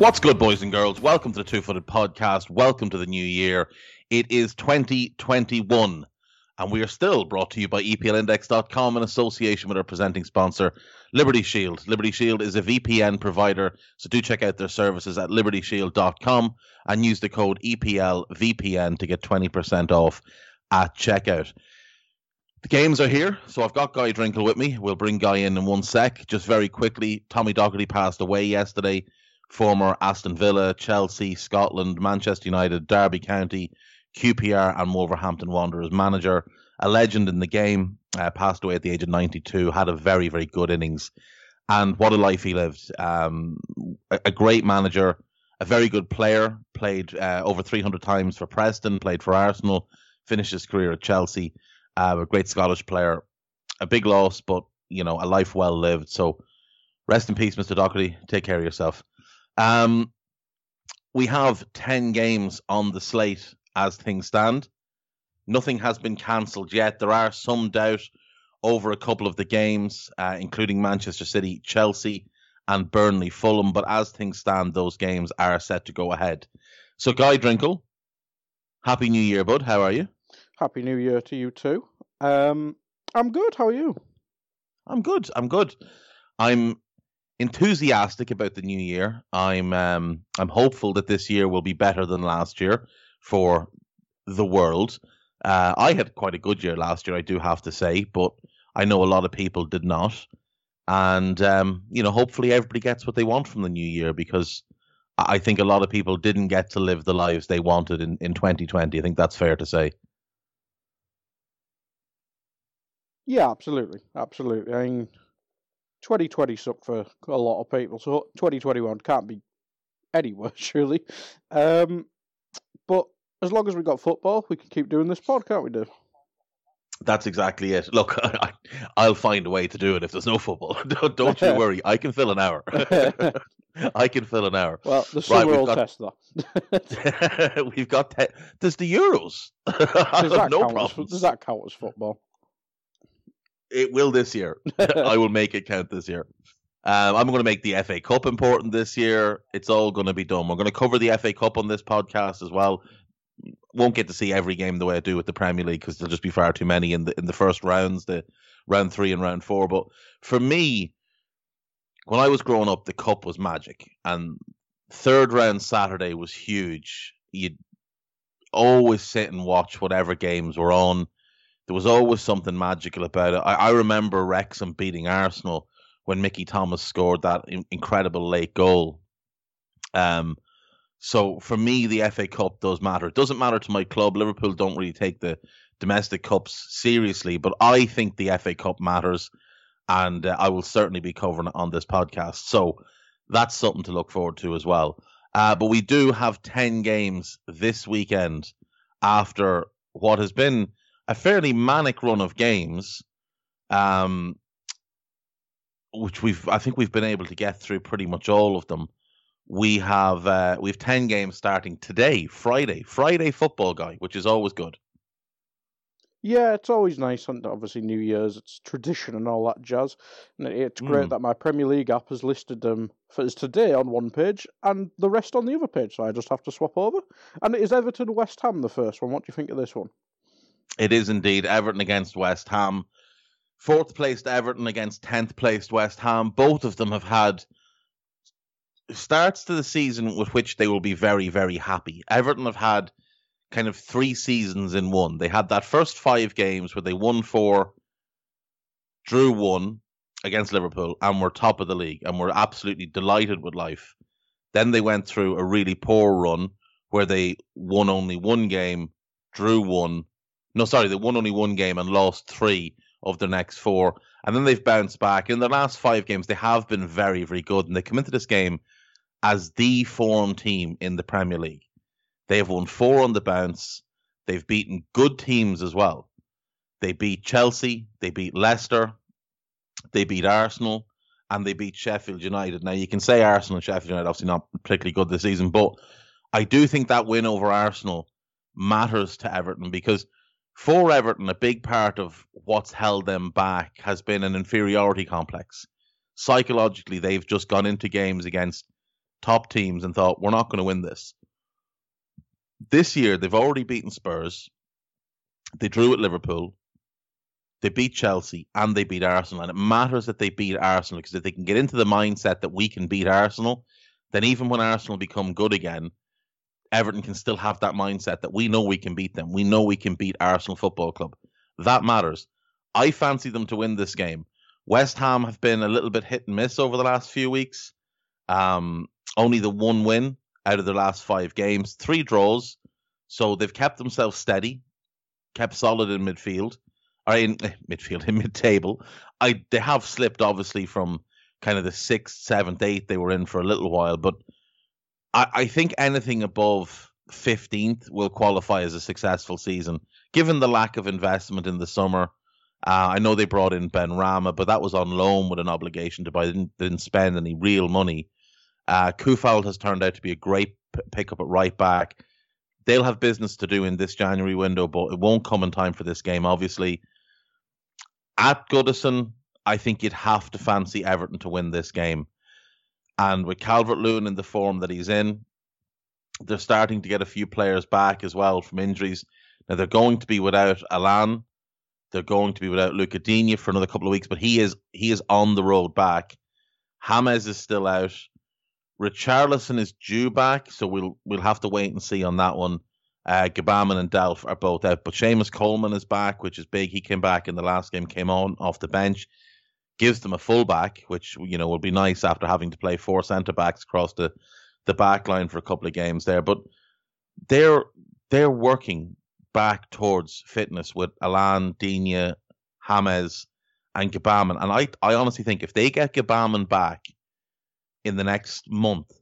What's good, boys and girls? Welcome to the Two Footed Podcast. Welcome to the new year. It is 2021, and we are still brought to you by EPLindex.com in association with our presenting sponsor, Liberty Shield. Liberty Shield is a VPN provider, so do check out their services at libertyshield.com and use the code EPLVPN to get 20% off at checkout. The games are here, so I've got Guy Drinkle with me. We'll bring Guy in in one sec. Just very quickly, Tommy Docherty passed away yesterday former Aston Villa, Chelsea, Scotland, Manchester United, Derby County, QPR, and Wolverhampton Wanderers manager. A legend in the game, uh, passed away at the age of 92, had a very, very good innings. And what a life he lived. Um, a, a, great manager, a very good player, played uh, over 300 times for Preston, played for Arsenal, finished his career at Chelsea. Uh, a great Scottish player. A big loss, but, you know, a life well lived. So rest in peace, Mr. Docherty. Take care of yourself. Um, we have 10 games on the slate as things stand. Nothing has been cancelled yet. There are some doubt over a couple of the games, uh, including Manchester City, Chelsea, and Burnley, Fulham. But as things stand, those games are set to go ahead. So, Guy Drinkle, Happy New Year, bud. How are you? Happy New Year to you too. Um, I'm good. How are you? I'm good. I'm good. I'm enthusiastic about the new year. I'm um, I'm hopeful that this year will be better than last year for the world. Uh, I had quite a good year last year, I do have to say, but I know a lot of people did not. And um, you know, hopefully everybody gets what they want from the new year because I think a lot of people didn't get to live the lives they wanted in, in 2020. I think that's fair to say. Yeah, absolutely, absolutely. I mean, 2020 sucked for a lot of people, so 2021 can't be any worse, surely. Um, but as long as we've got football, we can keep doing this pod, can't we, do? That's exactly it. Look, I, will find a way to do it if there's no football. Don't, don't you worry. I can fill an hour. I can fill an hour. Well, the summer right, will got, test that. we've got te- there's the Euros. Does that, no problem. Does that count as football? It will this year. I will make it count this year. Um, I'm going to make the FA Cup important this year. It's all going to be done. We're going to cover the FA Cup on this podcast as well. Won't get to see every game the way I do with the Premier League because there'll just be far too many in the in the first rounds, the round three and round four. But for me, when I was growing up, the cup was magic, and third round Saturday was huge. You'd always sit and watch whatever games were on there was always something magical about it. I, I remember Wrexham beating Arsenal when Mickey Thomas scored that in, incredible late goal. Um, so for me, the FA Cup does matter. It doesn't matter to my club. Liverpool don't really take the domestic cups seriously, but I think the FA Cup matters, and uh, I will certainly be covering it on this podcast. So that's something to look forward to as well. Uh, but we do have 10 games this weekend after what has been a fairly manic run of games, um, which we've I think we've been able to get through pretty much all of them. We have uh, we have ten games starting today, Friday, Friday football guy, which is always good. Yeah, it's always nice. and Obviously, New Year's, it's tradition and all that jazz. And it's great mm. that my Premier League app has listed them for today on one page and the rest on the other page. So I just have to swap over. And it is Everton West Ham, the first one. What do you think of this one? It is indeed Everton against West Ham. Fourth placed Everton against 10th placed West Ham. Both of them have had starts to the season with which they will be very, very happy. Everton have had kind of three seasons in one. They had that first five games where they won four, drew one against Liverpool, and were top of the league and were absolutely delighted with life. Then they went through a really poor run where they won only one game, drew one, no, sorry, they won only one game and lost three of their next four. And then they've bounced back. In the last five games, they have been very, very good. And they come into this game as the form team in the Premier League. They have won four on the bounce. They've beaten good teams as well. They beat Chelsea, they beat Leicester, they beat Arsenal, and they beat Sheffield United. Now you can say Arsenal and Sheffield United are obviously not particularly good this season, but I do think that win over Arsenal matters to Everton because for Everton, a big part of what's held them back has been an inferiority complex. Psychologically, they've just gone into games against top teams and thought, we're not going to win this. This year, they've already beaten Spurs. They drew at Liverpool. They beat Chelsea and they beat Arsenal. And it matters that they beat Arsenal because if they can get into the mindset that we can beat Arsenal, then even when Arsenal become good again, Everton can still have that mindset that we know we can beat them. We know we can beat Arsenal Football Club. That matters. I fancy them to win this game. West Ham have been a little bit hit and miss over the last few weeks. Um, only the one win out of their last five games, three draws. So they've kept themselves steady, kept solid in midfield, or in midfield, in mid-table. I they have slipped obviously from kind of the sixth, seventh, eighth they were in for a little while, but I, I think anything above 15th will qualify as a successful season, given the lack of investment in the summer. Uh, I know they brought in Benrahma, but that was on loan with an obligation to buy. They didn't, didn't spend any real money. Uh, Coufal has turned out to be a great p- pickup at right back. They'll have business to do in this January window, but it won't come in time for this game, obviously. At Goodison, I think you'd have to fancy Everton to win this game. And with Calvert Lewin in the form that he's in, they're starting to get a few players back as well from injuries. Now they're going to be without Allan. They're going to be without Luca Digne for another couple of weeks, but he is he is on the road back. James is still out. Richarlison is due back, so we'll we'll have to wait and see on that one. Uh, Gbamin and Delph are both out, but Seamus Coleman is back, which is big. He came back in the last game, came on off the bench gives them a fullback, which you know will be nice after having to play four centre backs across the the back line for a couple of games there. But they're they're working back towards fitness with Allan, Digne, James, and Gbamin. And I I honestly think if they get Gbamin back in the next month,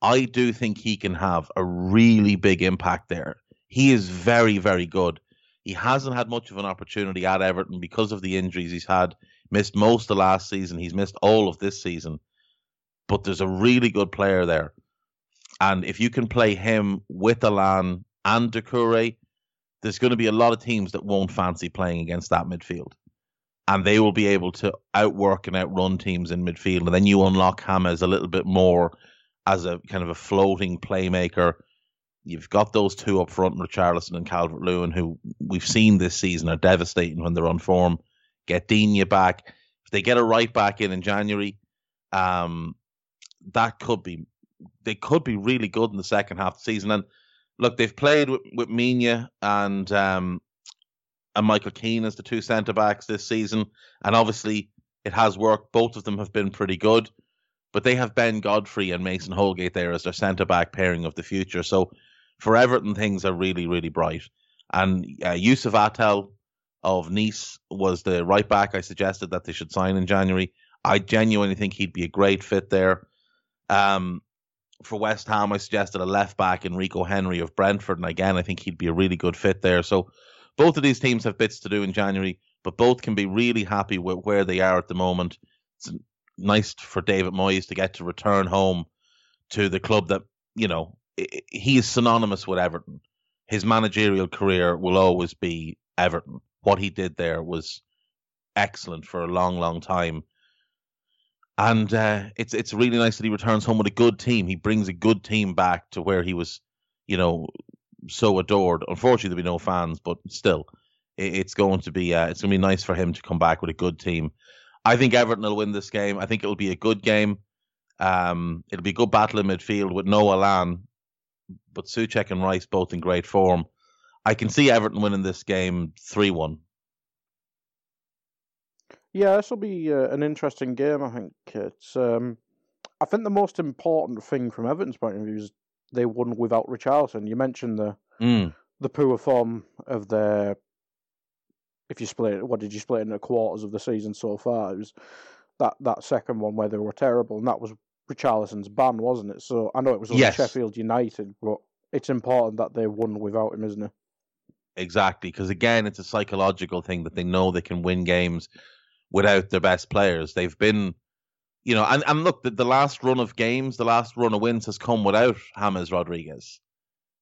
I do think he can have a really big impact there. He is very, very good. He hasn't had much of an opportunity at Everton because of the injuries he's had missed most of last season. He's missed all of this season. But there's a really good player there. And if you can play him with Allan and Doucouré, there's going to be a lot of teams that won't fancy playing against that midfield. And they will be able to outwork and outrun teams in midfield. And then you unlock Hammers a little bit more as a kind of a floating playmaker. You've got those two up front, Richarlison and Calvert Lewin, who we've seen this season are devastating when they're on form get Digne back. If they get a right back in in January, um, that could be they could be really good in the second half of the season. And look, they've played with, with Mina and um, and Michael Keane as the two centre backs this season, and obviously it has worked. Both of them have been pretty good, but they have Ben Godfrey and Mason Holgate there as their centre back pairing of the future. So for Everton, things are really really bright. And uh, Youcef Atal of Nice was the right back I suggested that they should sign in January. I genuinely think he'd be a great fit there. Um, for West Ham, I suggested a left back, Enrico Henry of Brentford, and again, I think he'd be a really good fit there. So both of these teams have bits to do in January, but both can be really happy with where they are at the moment. It's nice for David Moyes to get to return home to the club that you know he is synonymous with Everton. His managerial career will always be Everton what he did there was excellent for a long, long time. And uh, it's it's really nice that he returns home with a good team. He brings a good team back to where he was, you know, so adored. Unfortunately, there'll be no fans, but still, it, it's going to be uh, it's going to be nice for him to come back with a good team. I think Everton will win this game. I think it'll be a good game. Um, it'll be a good battle in midfield with no Allan, but Soucek and Rice both in great form. I can see Everton winning this game 3 1. Yeah, this will be uh, an interesting game. I think it's. Um, I think the most important thing from Everton's point of view is they won without Richarlison. You mentioned the mm. the poor form of their. If you split it, what did you split into quarters of the season so far? It was that that second one where they were terrible, and that was Richarlison's ban, wasn't it? So I know it was only yes. Sheffield United, but it's important that they won without him, isn't it? Exactly, because again, it's a psychological thing that they know they can win games without their best players. They've been, you know, and, and look, the, the last run of games, the last run of wins has come without James Rodriguez.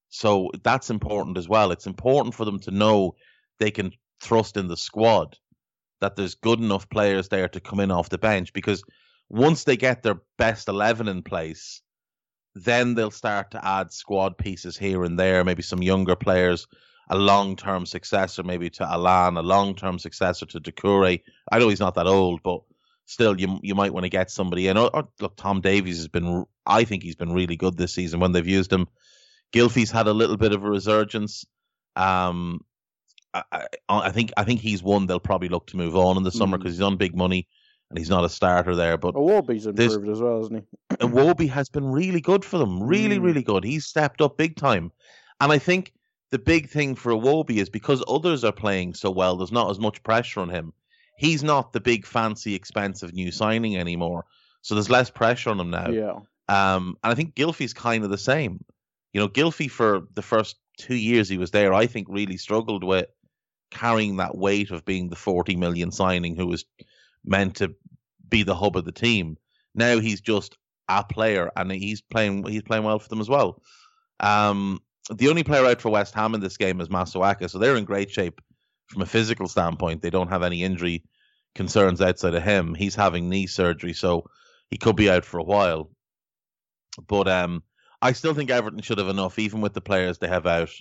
So that's important as well. It's important for them to know they can thrust in the squad, that there's good enough players there to come in off the bench because once they get their best 11 in place, then they'll start to add squad pieces here and there, maybe some younger players, a long term successor, maybe to Allan, a long term successor to Doucouré. I know he's not that old, but still, you you might want to get somebody in. Or, or, look, Tom Davies has been, I think he's been really good this season when they've used him. Gylfi's had a little bit of a resurgence. Um, I, I, think I think he's one they'll probably look to move on in the summer because mm. he's on big money and he's not a starter there. But Iwobi's improved as well, hasn't he? Iwobi has been really good for them, really, mm. really good. He's stepped up big time, and I think the big thing for Iwobi is because others are playing so well. There's not as much pressure on him. He's not the big, fancy, expensive new signing anymore, so there's less pressure on him now. Yeah. Um, and I think Gylfi's kind of the same. You know, Gylfi for the first two years he was there, I think really struggled with carrying that weight of being the 40 million signing who was meant to be the hub of the team. Now he's just a player, and he's playing. He's playing well for them as well. Um, the only player out for West Ham in this game is Masuaku, so they're in great shape from a physical standpoint. They don't have any injury concerns outside of him. He's having knee surgery, so he could be out for a while. But um, I still think Everton should have enough, even with the players they have out,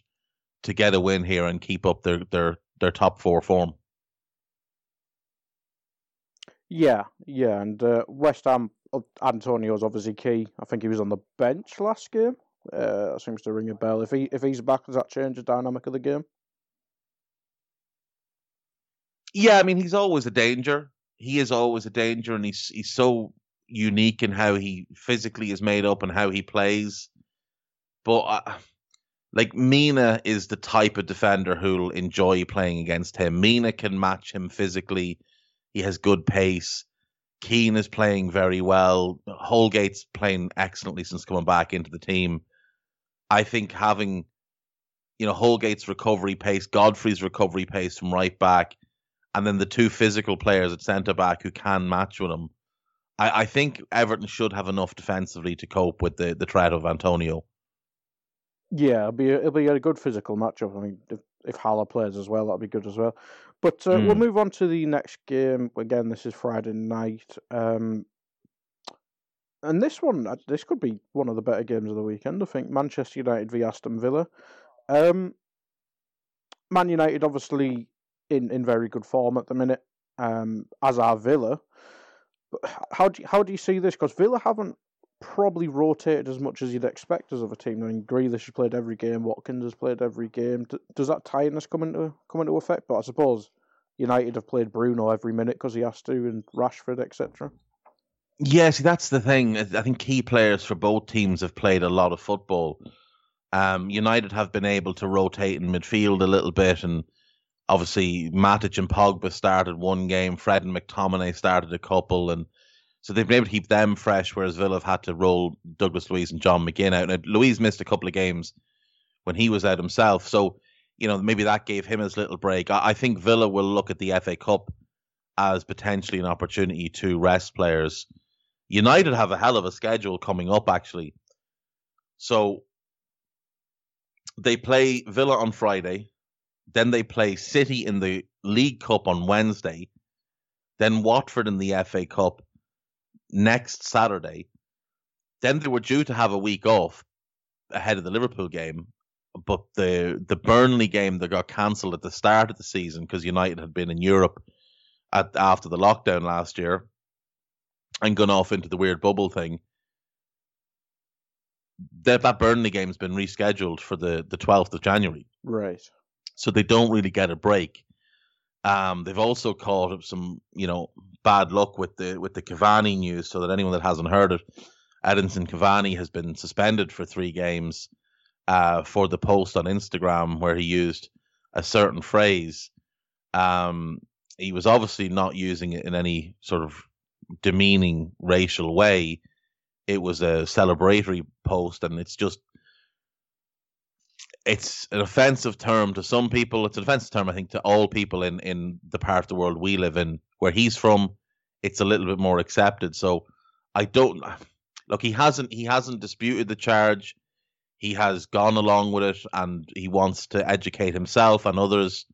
to get a win here and keep up their their their top four form. Yeah, yeah, and uh, West Ham Antonio's obviously key. I think he was on the bench last game. Uh, seems to ring a bell. If he if he's back, does that change the dynamic of the game? Yeah, I mean he's always a danger. He is always a danger, and he's he's so unique in how he physically is made up and how he plays. But uh, like Mina is the type of defender who'll enjoy playing against him. Mina can match him physically. He has good pace. Keane is playing very well. Holgate's playing excellently since coming back into the team. I think having, you know, Holgate's recovery pace, Godfrey's recovery pace from right back, and then the two physical players at centre back who can match with him. I, I think Everton should have enough defensively to cope with the, the threat of Antonio. Yeah, it'll be a, it'll be a good physical matchup. I mean, if, if Haller plays as well, that'll be good as well. But uh, mm. we'll hmm. move on to the next game. Again, this is Friday night. Um, and this one, uh, this could be one of the better games of the weekend. I think Manchester United v Aston Villa. Um, Man United, obviously, in, in very good form at the minute, um, as are Villa. But how do you, how do you see this? Because Villa haven't probably rotated as much as you'd expect as of a team. I mean, Grealish has played every game, Watkins has played every game. Does that tiredness come into come into effect? But I suppose United have played Bruno every minute because he has to, and Rashford, etc. Yeah, see, that's the thing. I think key players for both teams have played a lot of football. Um, United have been able to rotate in midfield a little bit, and obviously Matic and Pogba started one game, Fred and McTominay started a couple, and so they've been able to keep them fresh, whereas Villa have had to roll Douglas Luiz and John McGinn out. Now, Luiz missed a couple of games when he was out himself. So, you know, maybe that gave him his little break. I, I think Villa will look at the FA Cup as potentially an opportunity to rest players. United have a hell of a schedule coming up, actually. So they play Villa on Friday, then they play City in the League Cup on Wednesday, then Watford in the FA Cup, next Saturday. Then they were due to have a week off ahead of the Liverpool game, but the the Burnley game that got cancelled at the start of the season because United had been in Europe at after the lockdown last year and gone off into the weird bubble thing. That that Burnley game's been rescheduled for the the twelfth of January. Right. So they don't really get a break. Um, they've also caught up some, you know, bad luck with the with the Cavani news. So that anyone that hasn't heard it, Edinson Cavani has been suspended for three games uh, for the post on Instagram where he used a certain phrase. Um, he was obviously not using it in any sort of demeaning racial way. It was a celebratory post, and it's just it's an offensive term to some people. It's an offensive term, I think, to all people in in the part of the world we live in. Where he's from, it's a little bit more accepted. So I don't look. He hasn't he hasn't disputed the charge. He has gone along with it, and he wants to educate himself and others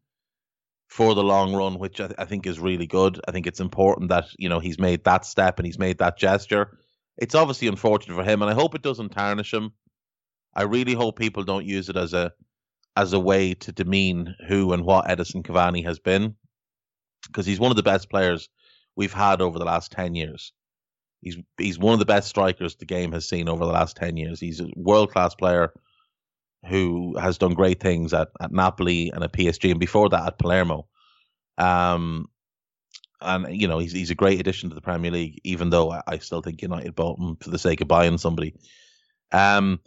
for the long run, which I, I think is really good. I think it's important that you know he's made that step and he's made that gesture. It's obviously unfortunate for him, and I hope it doesn't tarnish him. I really hope people don't use it as a as a way to demean who and what Edinson Cavani has been, because he's one of the best players we've had over the last ten years. He's he's one of the best strikers the game has seen over the last ten years. He's a world class player who has done great things at, at Napoli and at PSG, and before that at Palermo. Um, and you know he's he's a great addition to the Premier League, even though I, I still think United bought him for the sake of buying somebody. Um,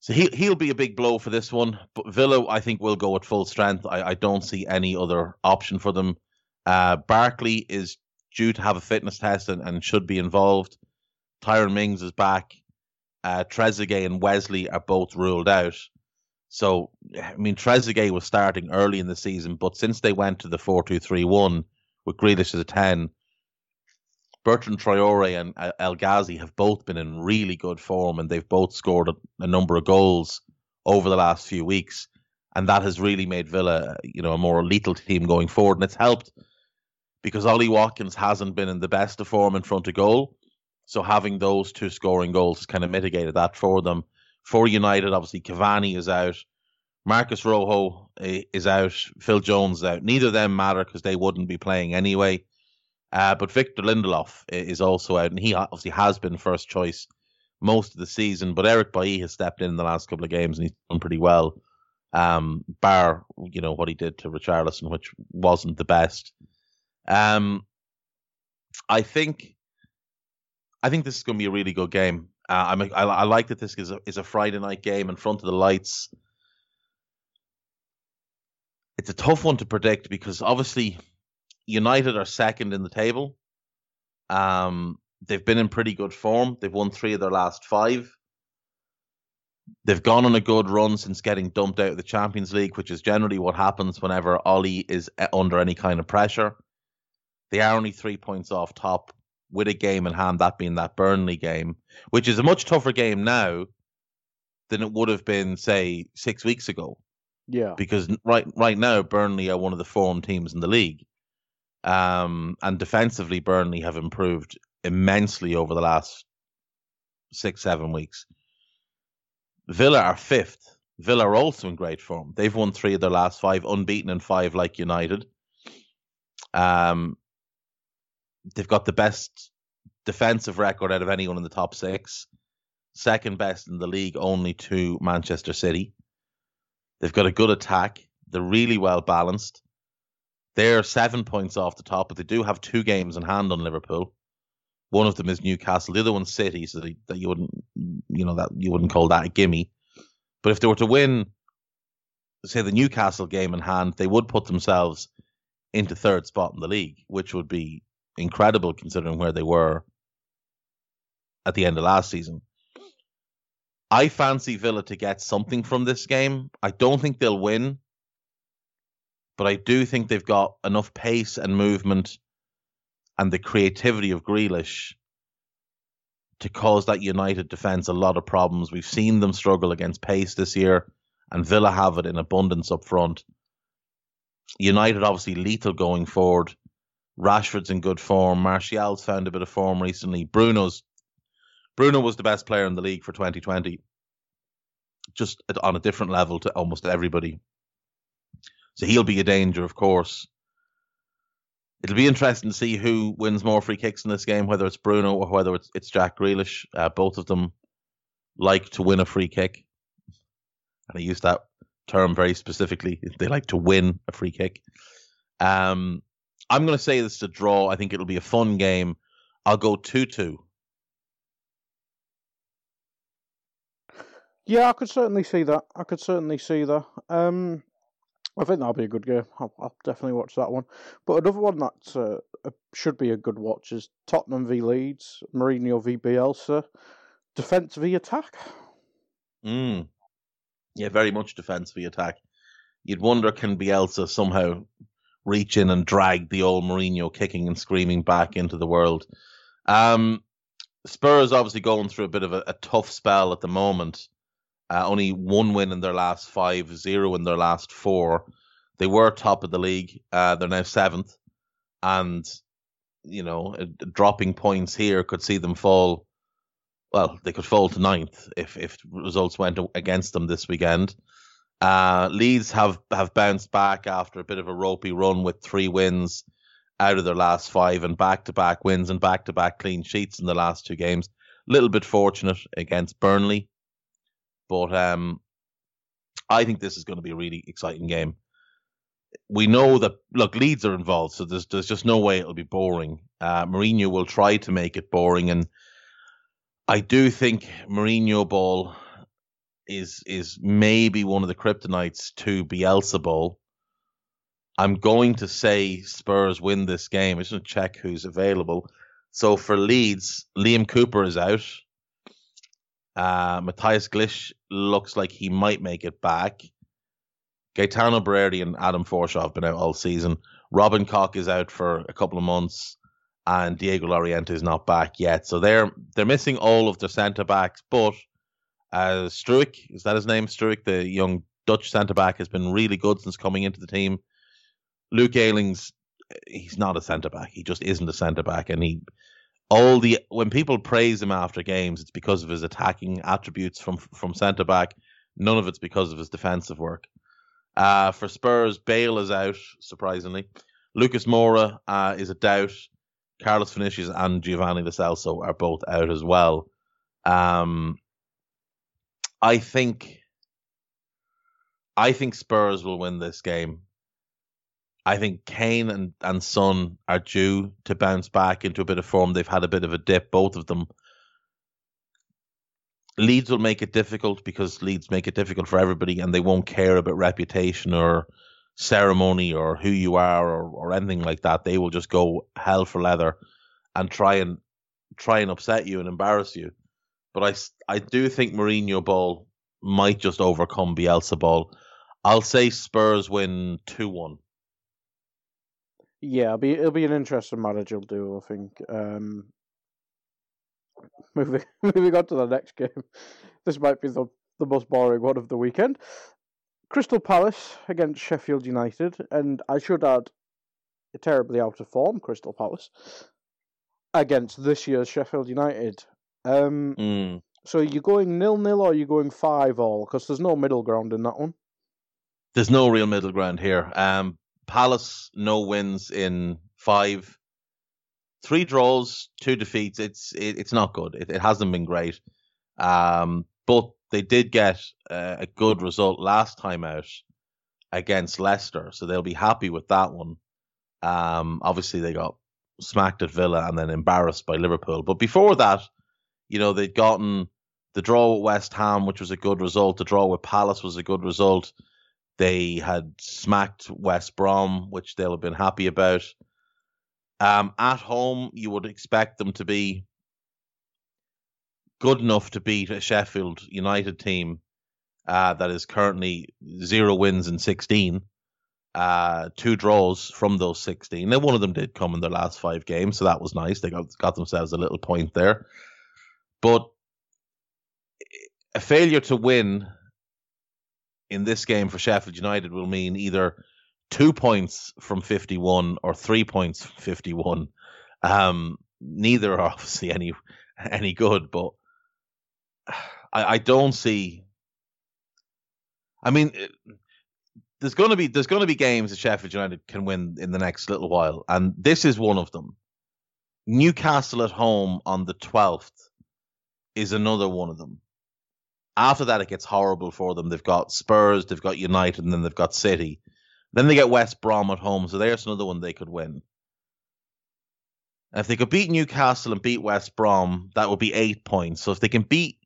so he he'll be a big blow for this one. But Villa, I think, will go at full strength. I, I don't see any other option for them. Uh, Barkley is due to have a fitness test and, and should be involved. Tyrone Mings is back uh, Trezeguet and Wesley are both ruled out. So, I mean, Trezeguet was starting early in the season, but since they went to the 4 2 3 1 with Grealish as a 10, Bertrand Traore and El Ghazi have both been in really good form and they've both scored a, a, number of goals over the last few weeks. And that has really made Villa, you know, a more lethal team going forward. And it's helped because Ollie Watkins hasn't been in the best of form in front of goal. So having those two scoring goals kind of mitigated that for them. For United, obviously Cavani is out, Marcos Rojo eh, is out, Phil Jones is out. Neither of them matter because they wouldn't be playing anyway. Uh, but Victor Lindelof is also out, and he obviously has been first choice most of the season. But Eric Bailly has stepped in, in the last couple of games, and he's done pretty well. Um, bar you know what he did to Richarlison, which wasn't the best. Um, I think I think this is going to be a really good game. Uh, I'm, I, I like that this is a, is a Friday night game in front of the lights. It's a tough one to predict because obviously United are second in the table. Um, they've been in pretty good form. They've won three of their last five. They've gone on a good run since getting dumped out of the Champions League, which is generally what happens whenever Ole is uh, under any kind of pressure. They are only three points off top with a game in hand, that being that Burnley game, which is a much tougher game now than it would have been, say, six weeks ago. Yeah. Because right right now, Burnley are one of the form teams in the league. Um, and defensively, Burnley have improved immensely over the last six, seven weeks. Villa are fifth. Villa are also in great form. They've won three of their last five, unbeaten in five, like United. Um, they've got the best defensive record out of anyone in the top six. Second best in the league, only to Manchester City. They've got a good attack. They're really well balanced. They're seven points off the top, but they do have two games in hand on Liverpool. One of them is Newcastle. The other one's City, so that you wouldn't, you know, that you wouldn't call that a gimme. But if they were to win, say the Newcastle game in hand, they would put themselves into third spot in the league, which would be incredible considering where they were at the end of last season. I fancy Villa to get something from this game. I don't think they'll win, but I do think they've got enough pace and movement and the creativity of Grealish to cause that United defense a lot of problems. We've seen them struggle against pace this year, and Villa have it in abundance up front. United obviously lethal going forward. Rashford's in good form. Martial's found a bit of form recently. Bruno's Bruno was the best player in the league for 2020, just on a different level to almost everybody. So he'll be a danger, of course. It'll be interesting to see who wins more free kicks in this game, whether it's Bruno or whether it's, it's Jack Grealish. Uh, both of them like to win a free kick. And I use that term very specifically. They like to win a free kick. Um, I'm going to say this is a draw. I think it'll be a fun game. I'll go 2 2. Yeah, I could certainly see that. I could certainly see that. Um, I think that'll be a good game. I'll, I'll definitely watch that one. But another one that uh, should be a good watch is Tottenham v Leeds, Mourinho v Bielsa, defence v attack. Mm. Yeah, very much defence v attack. You'd wonder can Bielsa somehow reach in and drag the old Mourinho kicking and screaming back into the world. Um, Spurs obviously going through a bit of a, a tough spell at the moment. Uh, only one win in their last five, zero in their last four. They were top of the league. Uh, they're now seventh, and you know, dropping points here could see them fall. Well, they could fall to ninth if if results went against them this weekend. Uh, Leeds have have bounced back after a bit of a ropey run with three wins out of their last five and back to back wins and back to back clean sheets in the last two games. A little bit fortunate against Burnley, but um, I think this is going to be a really exciting game. We know that look, Leeds are involved, so there's there's just no way it'll be boring. Uh, Mourinho will try to make it boring, and I do think Mourinho ball is is maybe one of the kryptonites to Bielsa ball. I'm going to say Spurs win this game. I'm just to check who's available. So for Leeds, Liam Cooper is out. Uh, Mateusz Klich looks like he might make it back. Gaetano Berardi and Adam Forshaw have been out all season. Robin Koch is out for a couple of months, and Diego Llorente is not back yet. So they're they're missing all of their centre backs. But uh, is that his name? Struijk, the young Dutch centre back, has been really good since coming into the team. Luke Ayling's he's not a centre back. He just isn't a centre back, and he all the when people praise him after games, it's because of his attacking attributes from from centre back. None of it's because of his defensive work. Uh, for Spurs, Bale is out surprisingly. Lucas Moura uh, is a doubt. Carlos Vinicius and Giovanni Lo Celso are both out as well. Um, I think I think Spurs will win this game. I think Kane and, and Son are due to bounce back into a bit of form. They've had a bit of a dip, both of them. Leeds will make it difficult because Leeds make it difficult for everybody and they won't care about reputation or ceremony or who you are or, or anything like that. They will just go hell for leather and try and try and upset you and embarrass you. But I, I do think Mourinho ball might just overcome Bielsa ball. I'll say Spurs win 2 1. Yeah, it'll be it'll be an interesting manager duo. I think. Um, moving moving on to the next game, this might be the the most boring one of the weekend. Crystal Palace against Sheffield United, and I should add, terribly out of form Crystal Palace against this year's Sheffield United. Um, mm. So are you going nil nil or you're you going five all? Because there's no middle ground in that one. There's no real middle ground here. Um, Palace no wins in five, three draws, two defeats. It's it, it's not good. It, it hasn't been great. Um, but they did get uh, a good result last time out against Leicester, so they'll be happy with that one. Um, obviously they got smacked at Villa and then embarrassed by Liverpool. But before that, you know, they'd gotten the draw with West Ham, which was a good result. The draw with Palace was a good result. They had smacked West Brom, which they'll have been happy about. Um, at home, you would expect them to be good enough to beat a Sheffield United team uh, that is currently zero wins in 16, uh, two draws from those 16. Now, one of them did come in their last five games, so that was nice. They got, got themselves a little point there. But a failure to win in this game for Sheffield United will mean either two points from 51 or three points from 51. Um, neither are obviously any any good, but I, I don't see. I mean, there's going to be there's going to be games that Sheffield United can win in the next little while, and this is one of them. Newcastle at home on the 12th is another one of them. After that, it gets horrible for them. They've got Spurs, they've got United, and then they've got City. Then they get West Brom at home, so there's another one they could win. If they could beat Newcastle and beat West Brom, that would be eight points. So if they can beat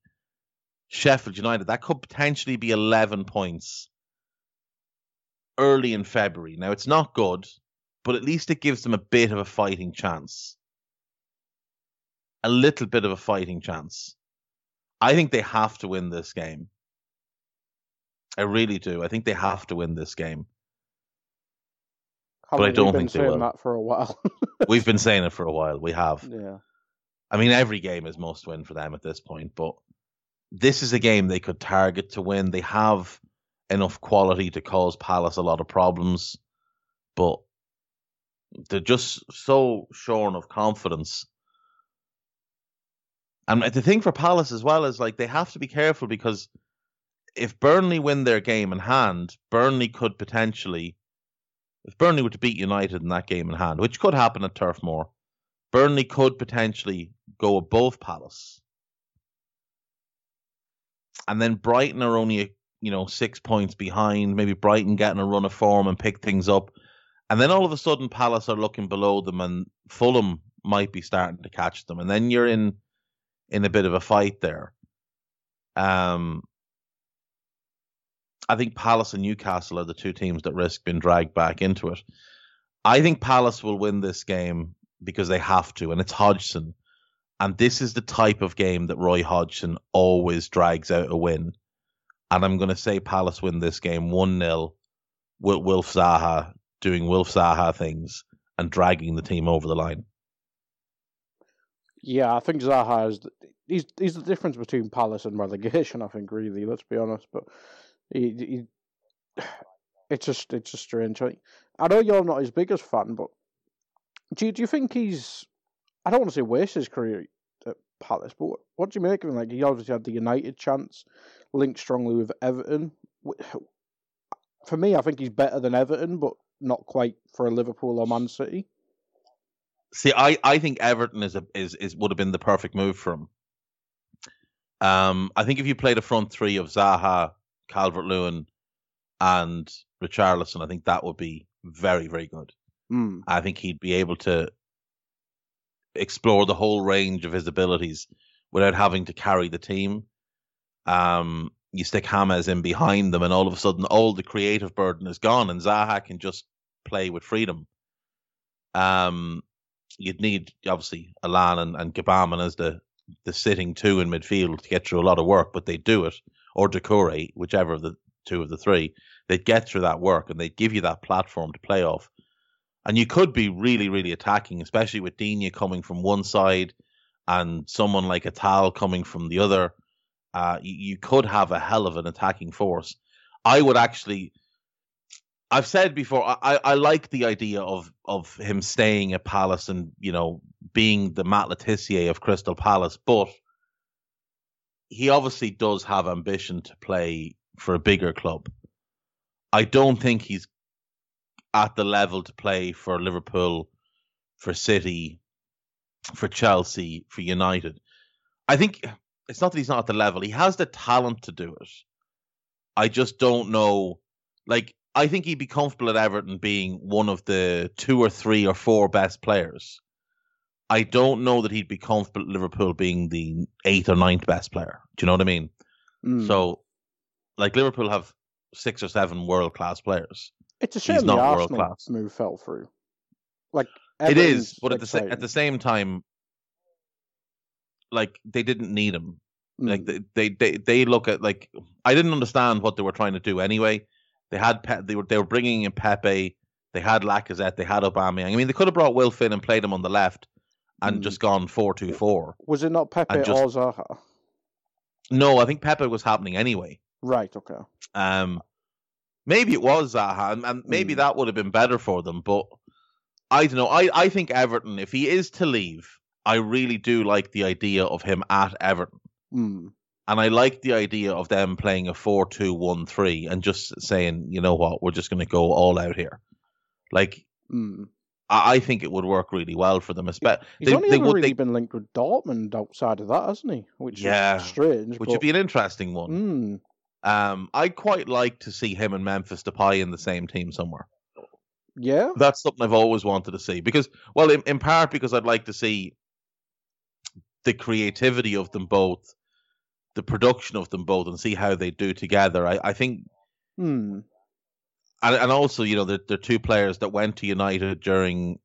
Sheffield United, that could potentially be 11 points early in February. Now, it's not good, but at least it gives them a bit of a fighting chance. A little bit of a fighting chance. I think they have to win this game. I really do. I think they have to win this game. Haven't I don't think they will. that for a while. We've been saying it for a while. We have. yeah. I mean, every game is must win for them at this point, but this is a game they could target to win. They have enough quality to cause Palace a lot of problems, but they're just so shorn of confidence. And the thing for Palace as well is like they have to be careful because if Burnley win their game in hand, Burnley could potentially, if Burnley were to beat United in that game in hand, which could happen at Turf Moor, Burnley could potentially go above Palace. And then Brighton are only, you know, six points behind. Maybe Brighton getting a run of form and pick things up. And then all of a sudden, Palace are looking below them, and Fulham might be starting to catch them. And then you're in in a bit of a fight there. Um, I think Palace and Newcastle are the two teams that risk being dragged back into it. I think Palace will win this game because they have to, and it's Hodgson. And this is the type of game that Roy Hodgson always drags out a win. And I'm going to say Palace win this game 1 0 with Wilf Zaha doing Wilf Zaha things and dragging the team over the line. Yeah, I think Zaha is. He's he's the difference between Palace and relegation. I think really. Let's be honest, but he, he it's just it's just strange. I, I know you're not his biggest fan, but do you, do you think he's? I don't want to say waste his career at Palace, but what, what do you make of him? Like he obviously had the United chance, linked strongly with Everton. For me, I think he's better than Everton, but not quite for a Liverpool or Man City. See, I, I think Everton is a is is would have been the perfect move for him. Um, I think if you played a front three of Zaha, Calvert Lewin, and Richarlison, I think that would be very very good. Mm. I think he'd be able to explore the whole range of his abilities without having to carry the team. Um, you stick James in behind them, and all of a sudden, all the creative burden is gone, and Zaha can just play with freedom. Um, you'd need obviously Allan and, and Gbamin as the the sitting two in midfield to get through a lot of work, but they do it, or Doucouré, whichever of the two of the three, they'd get through that work and they'd give you that platform to play off. And you could be really, really attacking, especially with Digne coming from one side and someone like Atal coming from the other. Uh, you, you could have a hell of an attacking force. I would actually I've said before, I, I like the idea of of him staying at Palace and you know being the Matt Le Tissier of Crystal Palace, but he obviously does have ambition to play for a bigger club. I don't think he's at the level to play for Liverpool, for City, for Chelsea, for United. I think it's not that he's not at the level; he has the talent to do it. I just don't know, like I think he'd be comfortable at Everton being one of the two or three or four best players. I don't know that he'd be comfortable at Liverpool being the eighth or ninth best player. Do you know what I mean? Mm. So, like Liverpool have six or seven world class players. it's a he's shame the not Arsenal world-class. move fell through. Like it is, but at the at the same time, like they didn't need him. Like Mm. they, they they they look at like I didn't understand what they were trying to do anyway. They had Pe- they were they were bringing in Pepe. They had Lacazette. They had Aubameyang. I mean, they could have brought Willian and played him on the left, and Mm. just gone four two four. was it not Pepe just- or Zaha? No, I think Pepe was happening anyway. Right. Okay. Um, maybe it was Zaha, and, and maybe Mm. that would have been better for them. But I don't know. I I think Everton, if he is to leave, I really do like the idea of him at Everton. Mm. And I like the idea of them playing a 4 2 1 3 and just saying, you know what, we're just going to go all out here. Like, Mm. I, I think it would work really well for them. Espe- He's they, only they ever would, really they, been linked with Dortmund outside of that, hasn't he? Which Yeah, is strange. which but, would be an interesting one. Mm. Um, I'd quite like to see him and Memphis Depay in the same team somewhere. Yeah. That's something I've always wanted to see because, well, in, in part because I'd like to see the creativity of them both, the production of them both, and see how they do together. I, I think Mm. And and also you know they're, they're two players that went to United during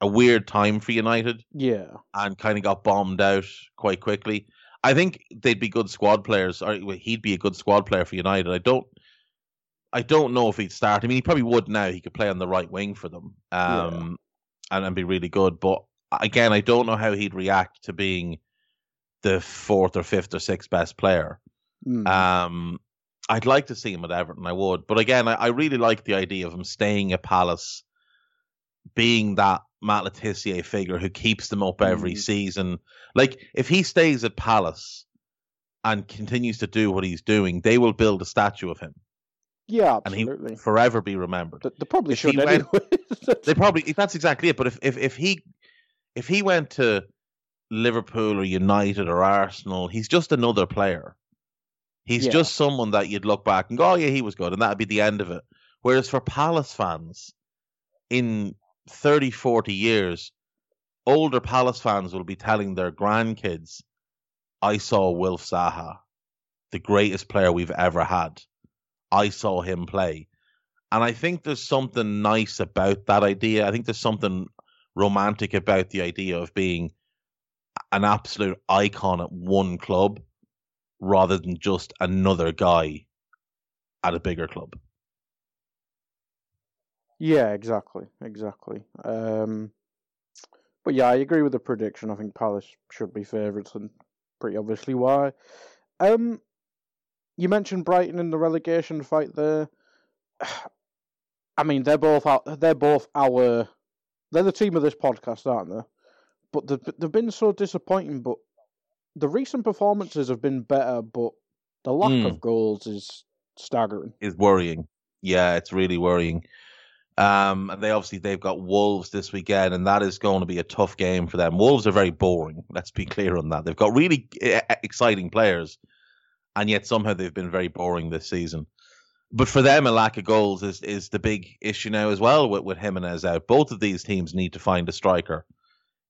a weird time for United Yeah. and kind of got bombed out quite quickly. I think they'd be good squad players, or he'd be a good squad player for United. I don't I don't know if he'd start. I mean, he probably would now. He could play on the right wing for them, um, yeah. and, and be really good. But again, I don't know how he'd react to being the fourth or fifth or sixth best player. Mm. Um, I'd like to see him at Everton. I would, but again, I, I really like the idea of him staying at Palace, being that Matt Le figure who keeps them up every mm. season. Like if he stays at Palace and continues to do what he's doing, they will build a statue of him. Yeah, absolutely. And he will forever be remembered. They, they probably if should anyway. Went, they probably that's exactly it. But if, if if he if he went to Liverpool or United or Arsenal, he's just another player. He's yeah. just someone that you'd look back and go, oh yeah, he was good, and that'd be the end of it. Whereas for Palace fans, in 30, 40 years, older Palace fans will be telling their grandkids, I saw Wilf Zaha, the greatest player we've ever had. I saw him play. And I think there's something nice about that idea. I think there's something romantic about the idea of being an absolute icon at one club rather than just another guy at a bigger club. Yeah, exactly, exactly. Um, but yeah, I agree with the prediction. I think Palace should be favourites, and pretty obviously why. Um, you mentioned Brighton in the relegation fight there. I mean, they're both our, they're both our they're the team of this podcast, aren't they? But they've, they've been so disappointing. But the recent performances have been better, but the lack mm. of goals is staggering. Is worrying. Yeah, it's really worrying. Um, and they obviously they've got Wolves this weekend, and that is going to be a tough game for them. Wolves are very boring. Let's be clear on that. They've got really exciting players, and yet somehow they've been very boring this season. But for them, a lack of goals is is the big issue now as well with, with Jimenez out. Both of these teams need to find a striker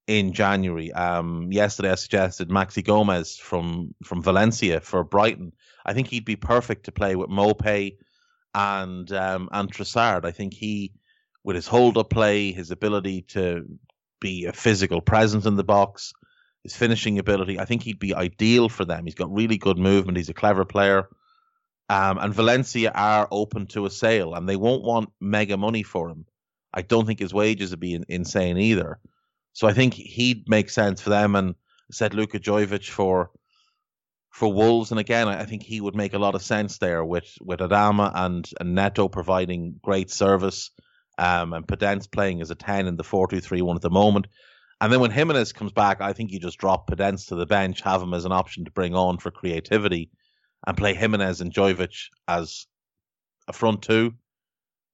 in January. Um, yesterday I suggested Maxi Gomez from from Valencia for Brighton. I think he'd be perfect to play with Maupay and um, and Trossard. I think he, with his hold up play, his ability to be a physical presence in the box, his finishing ability, I think he'd be ideal for them. He's got really good movement. He's a clever player. Um, and Valencia are open to a sale, and they won't want mega money for him. I don't think his wages would be in, insane either. So I think he'd make sense for them. And I said Luka Jovic for for Wolves, and again, I think he would make a lot of sense there with with Adama and, and Neto providing great service, um, and Podence playing as a ten in the four two three one at the moment. And then when Jimenez comes back, I think you just drop Podence to the bench, have him as an option to bring on for creativity, and play Jimenez and Jovic as a front two.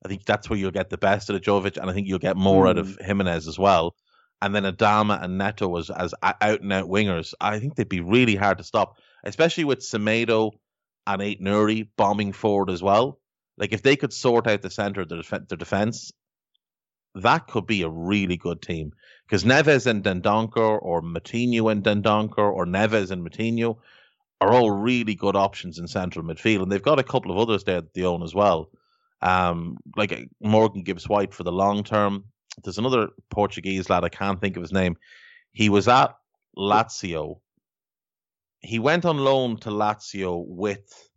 I think that's where you'll get the best out of Jovic, and I think you'll get more mm. out of hmm. Jimenez as well and then Adama and Neto as as out and out wingers, I think they'd be really hard to stop, especially with Semedo and Aït-Nouri bombing forward as well. Like if they could sort out the center of their, def- their defense, that could be a really good team. Because Neves and Dendoncker, or Moutinho and Dendoncker, or Neves and Moutinho are all really good options in central midfield, and they've got a couple of others there that they own as well. Um, like Morgan Gibbs White for the long term, there's another Portuguese lad, I can't think of his name. He was at Lazio. He went on loan to Lazio with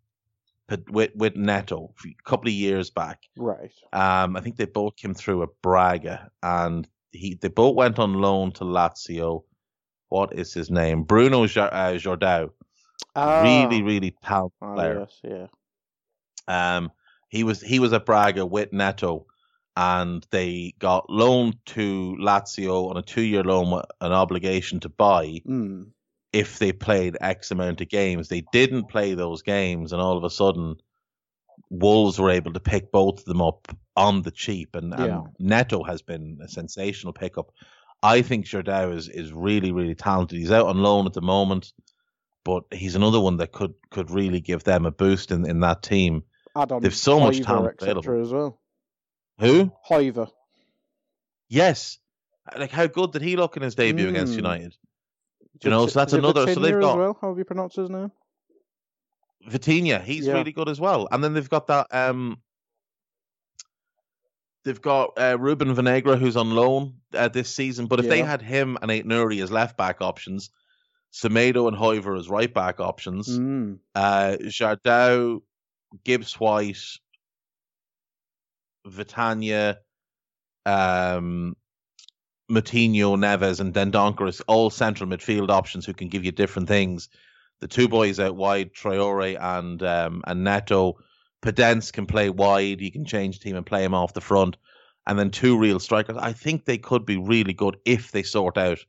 with with Neto a couple of years back. Right. Um, I think they both came through at Braga, and he they both went on loan to Lazio. What is his name? Bruno uh, Jordão. Ah. Really, really talented ah, player. Yes, yeah. Um, he was he was at Braga with Neto, and they got loaned to Lazio on a two-year loan with an obligation to buy mm. if they played X amount of games. They didn't play those games, and all of a sudden, Wolves were able to pick both of them up on the cheap, and, yeah. and Neto has been a sensational pickup. I think Jordão is is really really talented. He's out on loan at the moment, but he's another one that could could really give them a boost in, in that team. They've so much talent available. as well. Who? Hoever. Yes. Like how good did he look in his debut mm. against United? Do you know, so that's another. So they've got. Well? How have you pronounced his name? Vitinha, he's yeah. really good as well. And then they've got that. um They've got uh, Ruben Vinagre, who's on loan uh, this season. But if yeah. they had him and Aït-Nouri as left back options, Semedo and Hoever as right back options, mm. uh, Jordão, Gibbs White, Vitinha, um, Moutinho, Neves, and Dendoncker all central midfield options who can give you different things. The two boys out wide, Traore and um, and Neto. Podence can play wide. You can change team and play him off the front. And then two real strikers. I think they could be really good if they sort out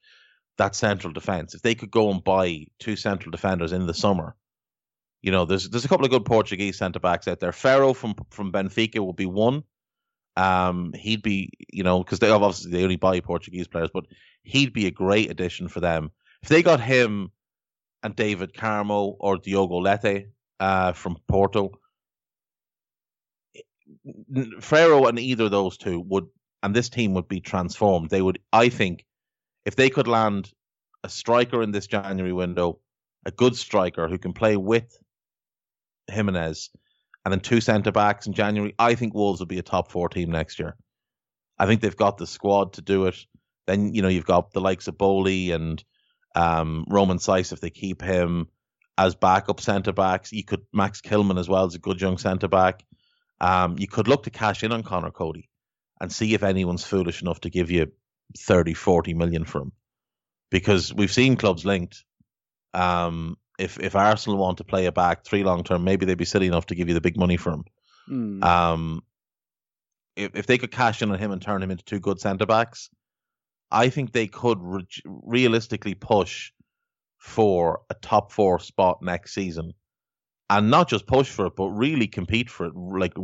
that central defence. If they could go and buy two central defenders in the summer, you know, there's there's a couple of good Portuguese centre backs out there. Ferro from from Benfica will be one. Um, he'd be, you know, because they obviously they only buy Portuguese players, but he'd be a great addition for them if they got him and David Carmo or Diogo Leite uh, from Porto. Ferro and either of those two would, and this team would be transformed. They would, I think, if they could land a striker in this January window, a good striker who can play with Jimenez, and then two centre backs in January, I think Wolves will be a top four team next year. I think they've got the squad to do it. Then you know you've got the likes of Boly and um, Romain Saïss if they keep him as backup centre backs. You could Max Kilman as well as a good young centre back. Um, you could look to cash in on Conor Coady and see if anyone's foolish enough to give you 30, 40 million for him. Because we've seen clubs linked. Um, if if Arsenal want to play a back three long term, maybe they'd be silly enough to give you the big money for him. Mm. Um, if if they could cash in on him and turn him into two good centre backs, I think they could re- realistically push for a top four spot next season, and not just push for it, but really compete for it, like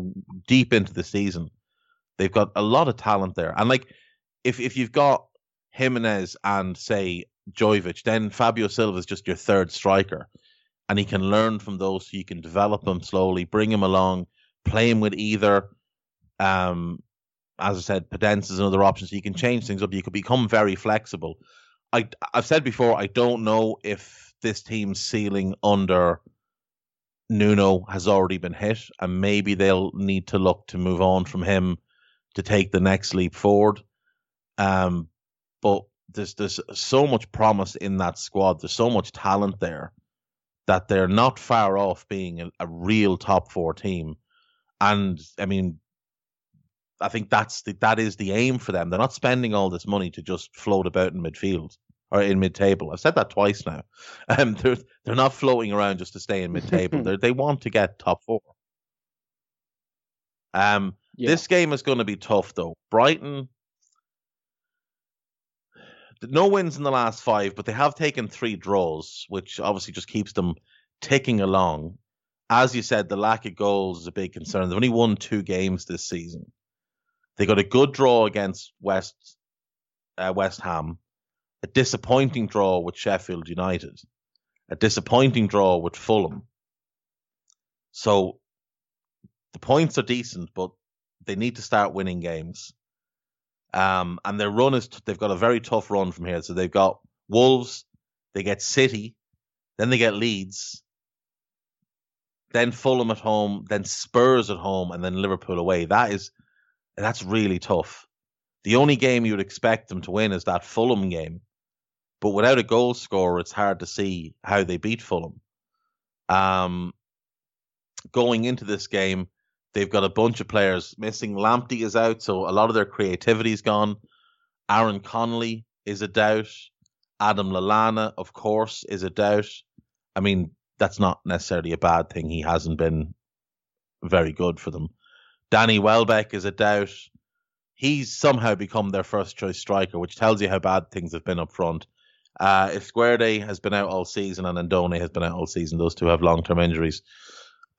deep into the season. They've got a lot of talent there, and like if if you've got Jimenez and say Jovic, then Fabio Silva is just your third striker, and he can learn from those. So you can develop him slowly, bring him along, play him with either. Um, as I said, Podence is another option, so you can change things up. You could become very flexible. I I've said before, I don't know if this team's ceiling under Nuno has already been hit, and maybe they'll need to look to move on from him to take the next leap forward. Um, but there's there's so much promise in that squad. There's so much talent there that they're not far off being a, a real top four team. And I mean, I think that's the, that is the aim for them. They're not spending all this money to just float about in midfield or in mid-table. I've said that twice now. Um, they're they're not floating around just to stay in mid-table. they they want to get top four. Um, yeah. this game is going to be tough though. Brighton no wins in the last five, but they have taken three draws, which obviously just keeps them ticking along. As you said, the lack of goals is a big concern. They've only won two games this season. They got a good draw against West uh, West Ham, a disappointing draw with Sheffield United, a disappointing draw with Fulham. So the points are decent, but they need to start winning games. Um, and their run is, t- they've got a very tough run from here. So they've got Wolves, they get City, then they get Leeds, then Fulham at home, then Spurs at home, and then Liverpool away. That is, that's really tough. The only game you would expect them to win is that Fulham game. But without a goal scorer, it's hard to see how they beat Fulham. Um, going into this game, They've got a bunch of players missing. Lamptey is out, so a lot of their creativity is gone. Aaron Connolly is a doubt. Adam Lallana, of course, is a doubt. I mean, that's not necessarily a bad thing. He hasn't been very good for them. Danny Welbeck is a doubt. He's somehow become their first choice striker, which tells you how bad things have been up front. Uh, Izquierdo has been out all season and Andone has been out all season. Those two have long term injuries.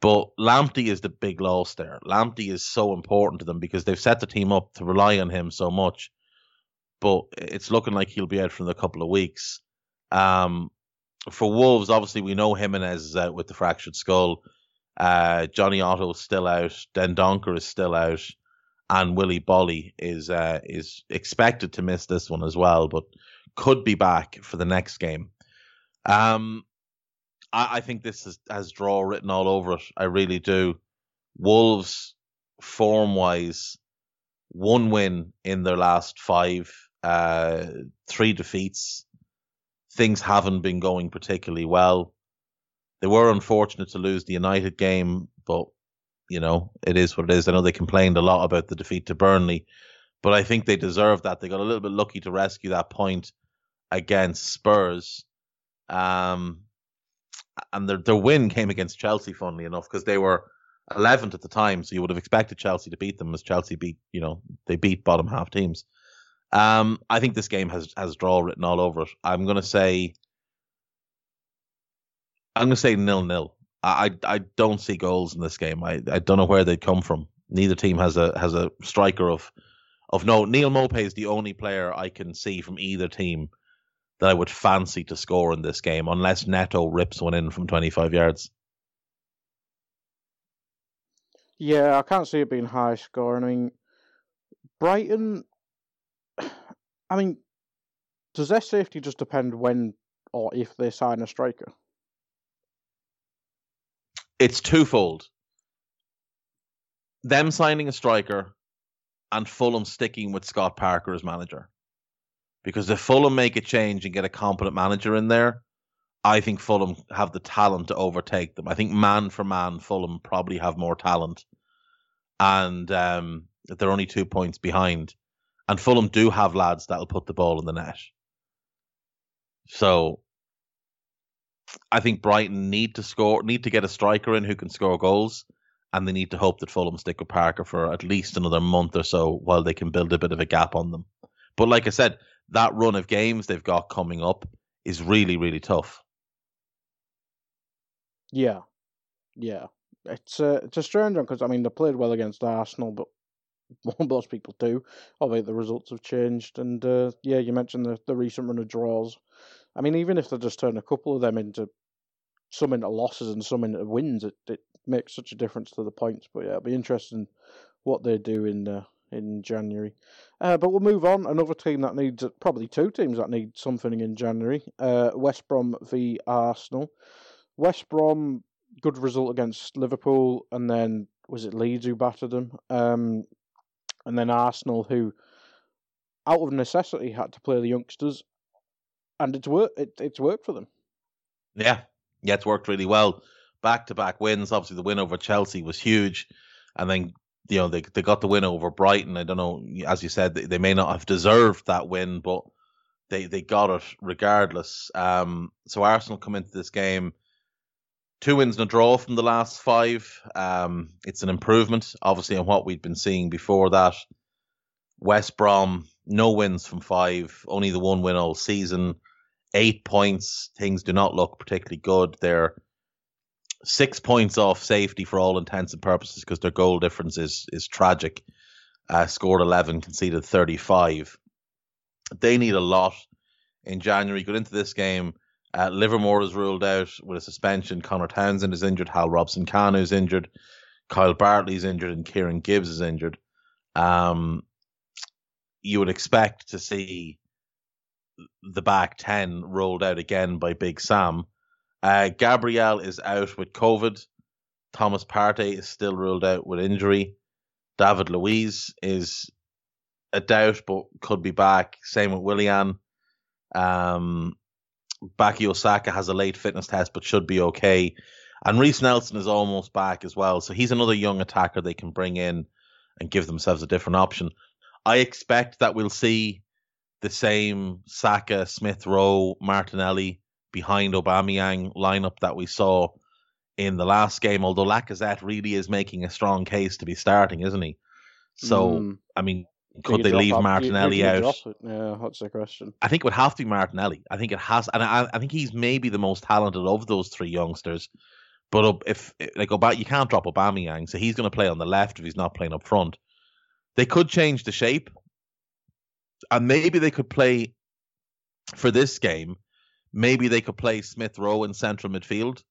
But Lamptey is the big loss there. Lamptey is so important to them because they've set the team up to rely on him so much. But it's looking like he'll be out for a couple of weeks. Um, for Wolves, obviously we know Jimenez is out with the fractured skull. Uh, Jonny Otto is still out. Dendoncker is still out, and Willy Boly is uh, is expected to miss this one as well, but could be back for the next game. Um, I, I think this is, has draw written all over it. I really do. Wolves, form wise, one win in their last five, uh, three defeats. Things haven't been going particularly well. They were unfortunate to lose the United game, but you know, it is what it is. I know they complained a lot about the defeat to Burnley, but I think they deserve that. They got a little bit lucky to rescue that point against Spurs. Um, and their their win came against Chelsea, funnily enough, because they were 11th at the time, so you would have expected Chelsea to beat them, as Chelsea beat, you know, they beat bottom half teams. Um, I think this game has has draw written all over it. I'm to say, I'm to say nil nil. I, I don't see goals in this game. I, I don't know where they'd come from. Neither team has a has a striker of of note. Neal Maupay is the only player I can see from either team that I would fancy to score in this game, unless Neto rips one in from 25 yards. Yeah, I can't see it being high scoring. I mean, Brighton. I mean, does their safety just depend when or if they sign a striker? It's twofold. Them signing a striker and Fulham sticking with Scott Parker as manager. Because if Fulham make a change and get a competent manager in there, I think Fulham have the talent to overtake them. I think man for man, Fulham probably have more talent, and um, they're only two points behind. And Fulham do have lads that'll put the ball in the net. So I think Brighton need to score, need to get a striker in who can score goals, and they need to hope that Fulham stick with Parker for at least another month or so while they can build a bit of a gap on them. But like I said, that run of games they've got coming up is really, really tough. Yeah, yeah, it's a it's a strange one because I mean they played well against Arsenal, but most people do. Although the results have changed, and uh, yeah, you mentioned the the recent run of draws. I mean, even if they just turn a couple of them into some into losses and some into wins, it, it makes such a difference to the points. But yeah, it'll be interesting what they do in uh, in January. Uh, but we'll move on. Another team that needs probably two teams that need something in January. Uh, West Brom v Arsenal. West Brom good result against Liverpool, and then was it Leeds who battered them? Um, and then Arsenal who, out of necessity, had to play the youngsters, and it's worked. It, it's worked for them. Yeah, yeah, it's worked really well. Back to back wins. Obviously, the win over Chelsea was huge, and then you know they they got the win over Brighton. I don't know, as you said, they, they may not have deserved that win, but they they got it regardless. Um, so Arsenal come into this game two wins and a draw from the last five. Um, it's an improvement, obviously, on what we'd been seeing before that. West Brom, no wins from five, only the one win all season. Eight points. Things do not look particularly good. They're six points off safety for all intents and purposes because their goal difference is is tragic. Uh, scored 11, conceded 35. They need a lot in January. Got into this game. Uh, Livermore is ruled out with a suspension. Conor Townsend is injured. Hal Robson Kanu is injured. Kyle Bartley is injured, and Kieran Gibbs is injured. Um, you would expect to see the back 10 rolled out again by Big Sam. Uh, Gabriel is out with COVID. Thomas Partey is still ruled out with injury. David Luiz is a doubt, but could be back. Same with Willian. Um, Bukayo Saka has a late fitness test, but should be okay. And Reiss Nelson is almost back as well. So he's another young attacker they can bring in and give themselves a different option. I expect that we'll see the same Saka, Smith Rowe, Martinelli behind Aubameyang lineup that we saw in the last game. Although Lacazette really is making a strong case to be starting, isn't he? So mm. I mean, could they leave Martinelli out? Yeah, that's the question. I think it would have to be Martinelli. I think it has, and I, I think he's maybe the most talented of those three youngsters. But if like Obama, you can't drop Aubameyang, so he's going to play on the left if he's not playing up front. They could change the shape, and maybe they could play for this game. Maybe they could play Smith Rowe in central midfield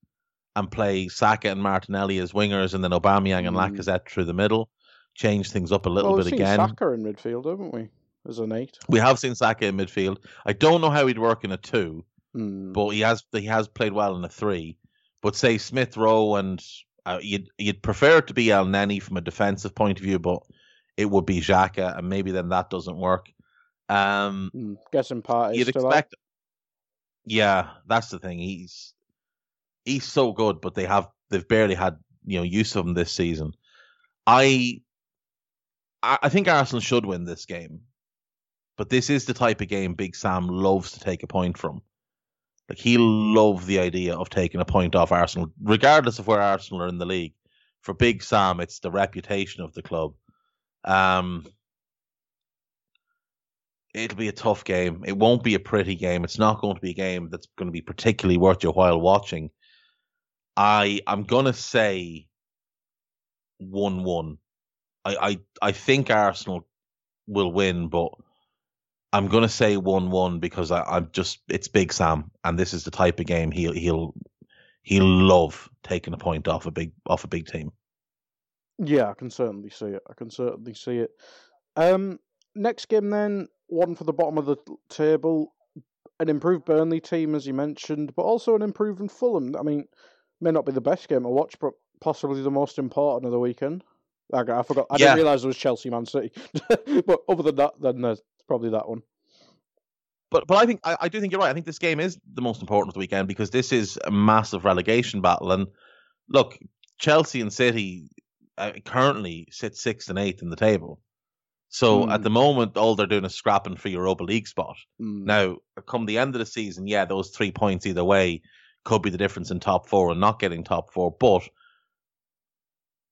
and play Saka and Martinelli as wingers, and then Aubameyang mm. and Lacazette through the middle change things up a little well, bit again. Saka in midfield, haven't we? As an eight, we have seen Saka in midfield. I don't know how he'd work in a two, mm. but he has he has played well in a three. But say Smith Rowe and uh, you'd you'd prefer it to be Elneny from a defensive point of view, but it would be Xhaka, and maybe then that doesn't work. Um, mm. guessing part you'd expect. Yeah, that's the thing. He's he's so good, but they have they've barely had you know use of him this season. I I think Arsenal should win this game, but this is the type of game Big Sam loves to take a point from. Like he love the idea of taking a point off Arsenal, regardless of where Arsenal are in the league. For Big Sam, it's the reputation of the club. Um, it'll be a tough game. It won't be a pretty game. It's not going to be a game that's going to be particularly worth your while watching. I I'm gonna say one one. I, I I think Arsenal will win, but I'm gonna say one one because I, I'm just it's Big Sam, and this is the type of game he'll he'll he'll love taking a point off a big off a big team. Yeah, I can certainly see it. I can certainly see it. Um, next game then, one for the bottom of the table, an improved Burnley team as you mentioned, but also an improving Fulham. I mean, may not be the best game to watch, but possibly the most important of the weekend. I, I forgot. I yeah. didn't realize it was Chelsea Man City, but other than that, then there's probably that one. But but I think I, I, do think you're right. I think this game is the most important of the weekend because this is a massive relegation battle. And look, Chelsea and City uh, currently sit sixth and eighth in the table. So mm. at the moment, all they're doing is scrapping for Europa League spot. Mm. Now, come the end of the season, yeah, those three points either way could be the difference in top four and not getting top four. But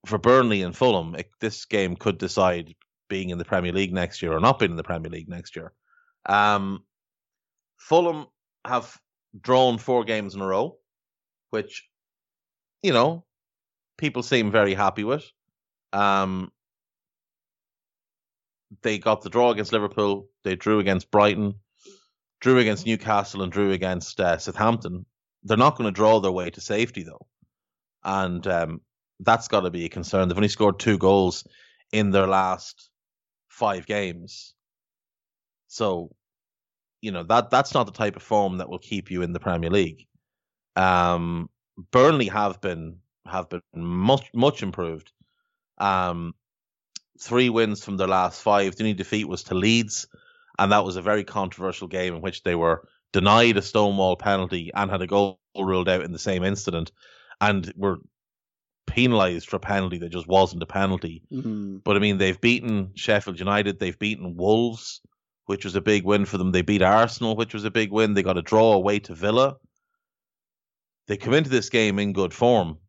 for Burnley and Fulham, it, this game could decide being in the Premier League next year or not being in the Premier League next year. Um, Fulham have drawn four games in a row, which, you know, people seem very happy with. Um, they got the draw against Liverpool. They drew against Brighton, drew against Newcastle, and drew against uh, Southampton. They're not going to draw their way to safety though, and um, that's got to be a concern. They've only scored two goals in their last five games, so you know that that's not the type of form that will keep you in the Premier League. Um, Burnley have been have been much much improved. Um, three wins from their last five. The only defeat was to Leeds, and that was a very controversial game in which they were denied a Stonewall penalty and had a goal ruled out in the same incident, and were penalised for a penalty that just wasn't a penalty. Mm-hmm. But I mean, they've beaten Sheffield United, they've beaten Wolves, which was a big win for them. They beat Arsenal, which was a big win. They got a draw away to Villa. They come into this game in good form,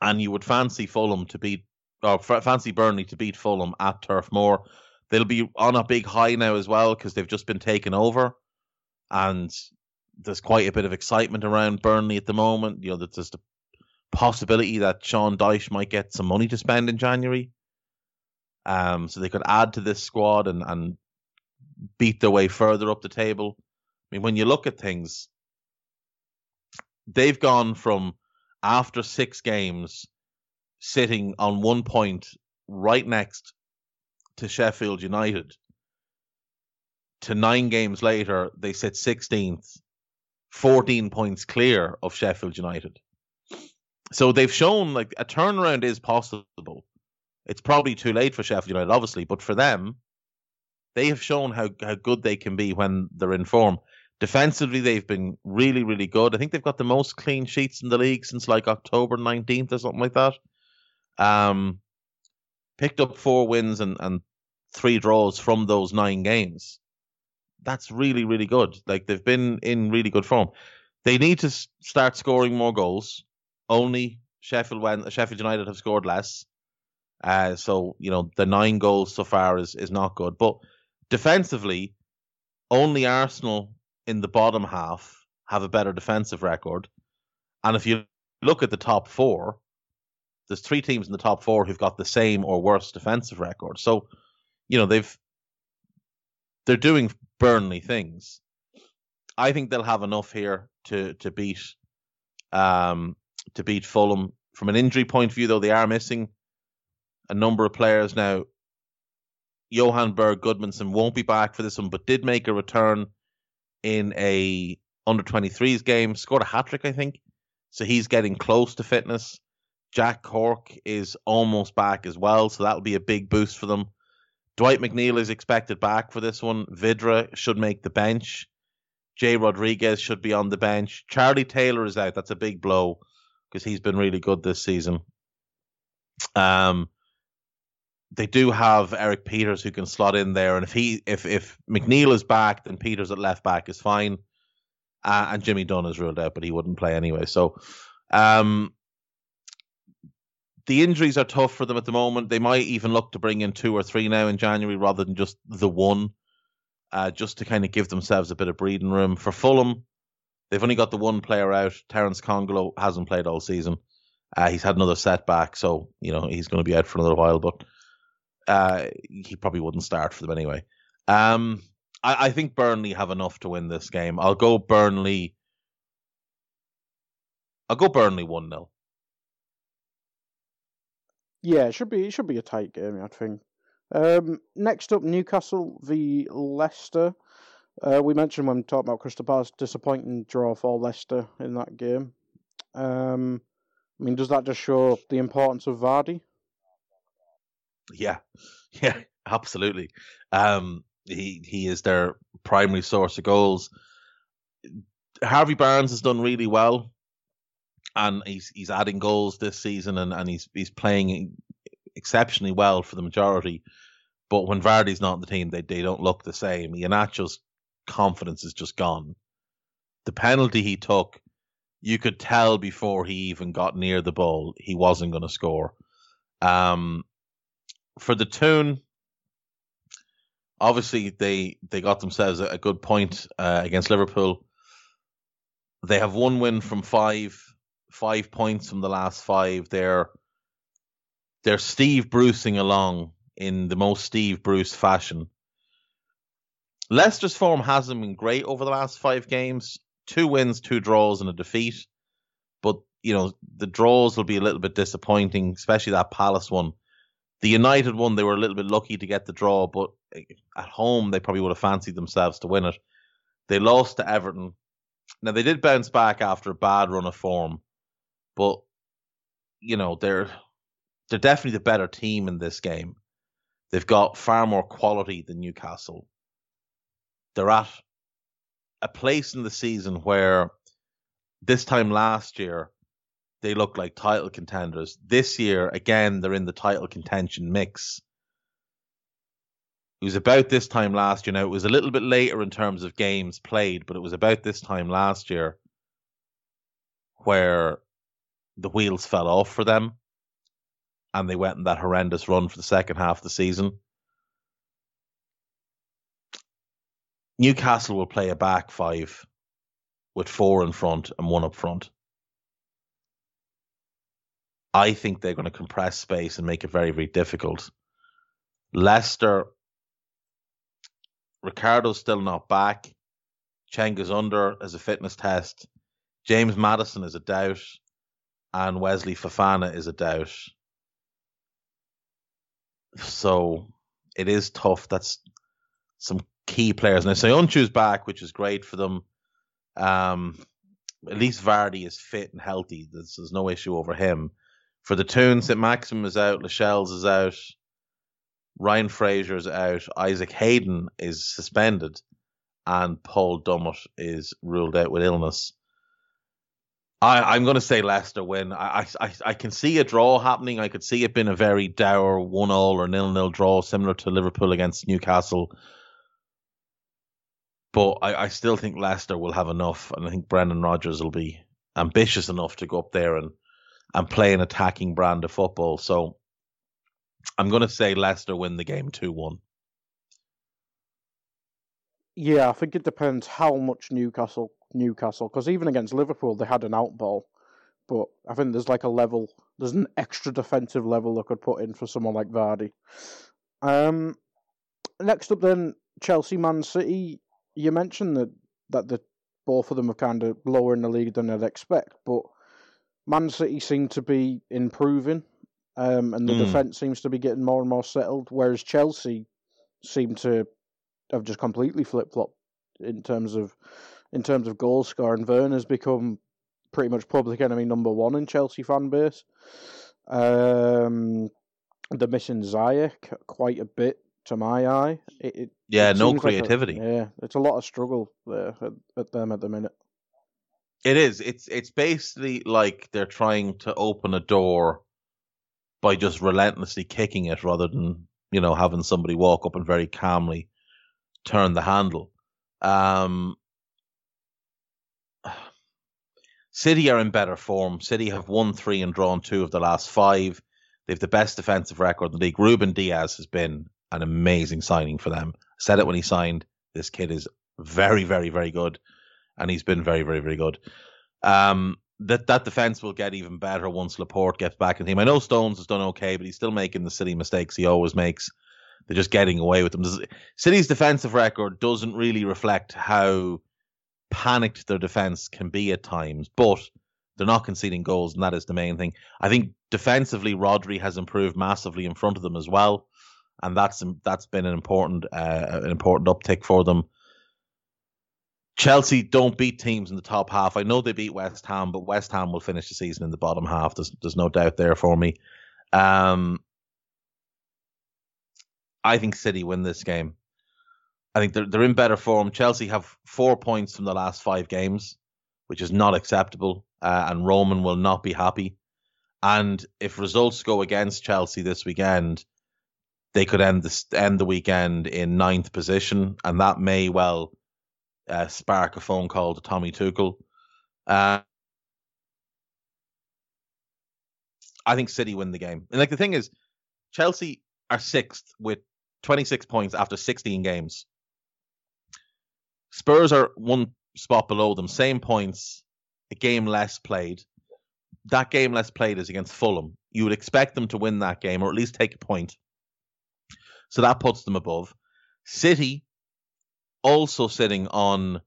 and you would fancy Fulham to beat or fancy Burnley to beat Fulham at Turf Moor. They'll be on a big high now as well because they've just been taken over, and there's quite a bit of excitement around Burnley at the moment. You know, there's the possibility that Sean Dyche might get some money to spend in January, um, so they could add to this squad and and beat their way further up the table. I mean, when you look at things, they've gone from after six games sitting on one point right next to Sheffield United. To nine games later, they sit 16th, 14 points clear of Sheffield United. So they've shown like a turnaround is possible. It's probably too late for Sheffield United, obviously, but for them, they have shown how, how good they can be when they're in form. Defensively, they've been really, really good. I think they've got the most clean sheets in the league since like October 19th or something like that. Um, picked up four wins and, and three draws from those nine games. That's really, really good. Like they've been in really good form. They need to start scoring more goals. Only Sheffield when Sheffield United have scored less. Uh, so you know the nine goals so far is is not good. But defensively, only Arsenal in the bottom half have a better defensive record. And if you look at the top four, there's three teams in the top four who've got the same or worse defensive record. So, you know, they've they're doing Burnley things. I think they'll have enough here to to beat um to beat Fulham. From an injury point of view, though, they are missing a number of players now. Johann Berg Gudmundsson won't be back for this one, but did make a return in a under 23s game, scored a hat trick, I think. So he's getting close to fitness. Jack Cork is almost back as well, so that'll be a big boost for them. Dwight McNeil is expected back for this one. Vydra should make the bench. Jay Rodriguez should be on the bench. Charlie Taylor is out. That's a big blow because he's been really good this season. Um, they do have Erik Pieters who can slot in there, and if he if if McNeil is back, then Peters at left back is fine, uh, and Jimmy Dunne is ruled out, but he wouldn't play anyway. So, um, the injuries are tough for them at the moment. They might even look to bring in two or three now in January rather than just the one, uh, just to kind of give themselves a bit of breathing room. For Fulham, they've only got the one player out. Terence Kongolo hasn't played all season. Uh, he's had another setback, so you know he's going to be out for another while. But uh, he probably wouldn't start for them anyway. Um, I, I think Burnley have enough to win this game. I'll go Burnley. I'll go Burnley one 0 Yeah, it should be it should be a tight game, I think. Um, next up, Newcastle v Leicester. Uh, we mentioned when talking about Crystal Palace, disappointing draw for Leicester in that game. Um, I mean, does that just show the importance of Vardy? Yeah, yeah, absolutely. Um, he he is their primary source of goals. Harvey Barnes has done really well, and he's he's adding goals this season, and, and he's he's playing exceptionally well for the majority. But when Vardy's not in the team, they they don't look the same. Iheanacho's confidence is just gone. The penalty he took, you could tell before he even got near the ball, he wasn't going to score. Um, for the Toon, obviously they they got themselves a, a good point uh, against Liverpool. They have one win from five, five points from the last five. They're they're Steve Brucing along in the most Steve Bruce fashion. Leicester's form hasn't been great over the last five games. Two wins, two draws, and a defeat. But you know the draws will be a little bit disappointing, especially that Palace one the United one, they were a little bit lucky to get the draw, but eh, at home they probably would have fancied themselves to win it. They lost to Everton. Now they did bounce back after a bad run of form, but you know they're they're definitely the better team in this game. They've got far more quality than Newcastle. They're at a place in the season where this time last year they looked like title contenders. This year, again, they're in the title contention mix. It was about this time last year. Now, it was a little bit later in terms of games played, but it was about this time last year where the wheels fell off for them and they went in that horrendous run for the second half of the season. Newcastle will play a back five with four in front and one up front. I think they're going to compress space and make it very, very difficult. Leicester, Ricardo's still not back. Cheng is under as a fitness test. James Maddison is a doubt. And Wesley Fofana is a doubt. So it is tough. That's some key players. And Now, Söyüncü's back, which is great for them. Um, at least Vardy is fit and healthy. There's, there's no issue over him. For the Toons, Saint-Maximin is out, Lascelles is out, Ryan Fraser is out, Isaac Hayden is suspended, and Paul Dummett is ruled out with illness. I, am going to say Leicester win. I, I I can see a draw happening. I could see it being a very dour one all or nil nil draw, similar to Liverpool against Newcastle. But I, I still think Leicester will have enough, and I think Brendan Rodgers will be ambitious enough to go up there and and play an attacking brand of football. So I'm going to say Leicester win the game 2 1. Yeah, I think it depends how much Newcastle Newcastle because even against Liverpool they had an outball, but I think there's like a level, there's an extra defensive level I could put in for someone like Vardy. Um, next up then Chelsea Man City. You mentioned that that the both of them are kind of lower in the league than I'd expect, but Man City seem to be improving, um, and the mm. defense seems to be getting more and more settled. Whereas Chelsea seem to have just completely flip flopped in terms of in terms of goal score, and Werner's become pretty much public enemy number one in Chelsea fan base. Um, they're missing Ziyech quite a bit to my eye. It, it yeah, it no creativity. Like a, yeah, it's a lot of struggle there at, at them at the minute. It is. It's it's basically like they're trying to open a door by just relentlessly kicking it rather than you know having somebody walk up and very calmly turn the handle. Um, City are in better form. City have won three and drawn two of the last five. They've the best defensive record in the league. Ruben Dias has been an amazing signing for them. Said it when he signed. This kid is very, very, very good, and he's been very, very, very good. Um, that that defense will get even better once Laporte gets back in the team. I know Stones has done okay, but he's still making the silly mistakes he always makes. They're just getting away with them. City's defensive record doesn't really reflect how panicked their defense can be at times, but they're not conceding goals, and that is the main thing. I think defensively, Rodri has improved massively in front of them as well, and that's that's been an important uh, an important uptick for them. Chelsea don't beat teams in the top half. I know they beat West Ham, but West Ham will finish the season in the bottom half. There's there's no doubt there for me. Um, I think City win this game. I think they're they're in better form. Chelsea have four points from the last five games, which is not acceptable, uh, and Roman will not be happy. And if results go against Chelsea this weekend, they could end the end the weekend in ninth position, and that may well uh, spark a phone call to Tommy Tuchel. Uh, I think City win the game. And like the thing is, Chelsea are sixth with 26 points after 16 games. Spurs are one spot below them, same points, a game less played. That game less played is against Fulham. You would expect them to win that game or at least take a point. So that puts them above. City also sitting on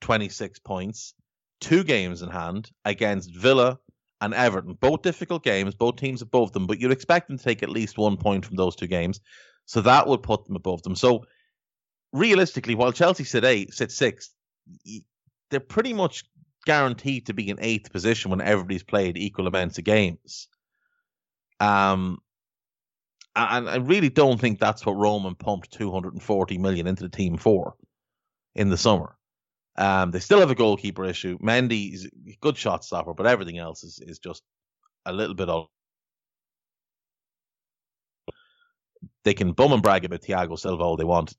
26 points, two games in hand against Villa and Everton. Both difficult games, both teams above them, but you'd expect them to take at least one point from those two games. So that would put them above them. So realistically, while Chelsea sit eight, sit sixth, they're pretty much guaranteed to be in eighth position when everybody's played equal amounts of games. Um, and I really don't think that's what Roman pumped 240 million into the team for in the summer. Um, they still have a goalkeeper issue. Mendy's a good shot stopper, but everything else is, is just a little bit off. They can bum and brag about Thiago Silva all they want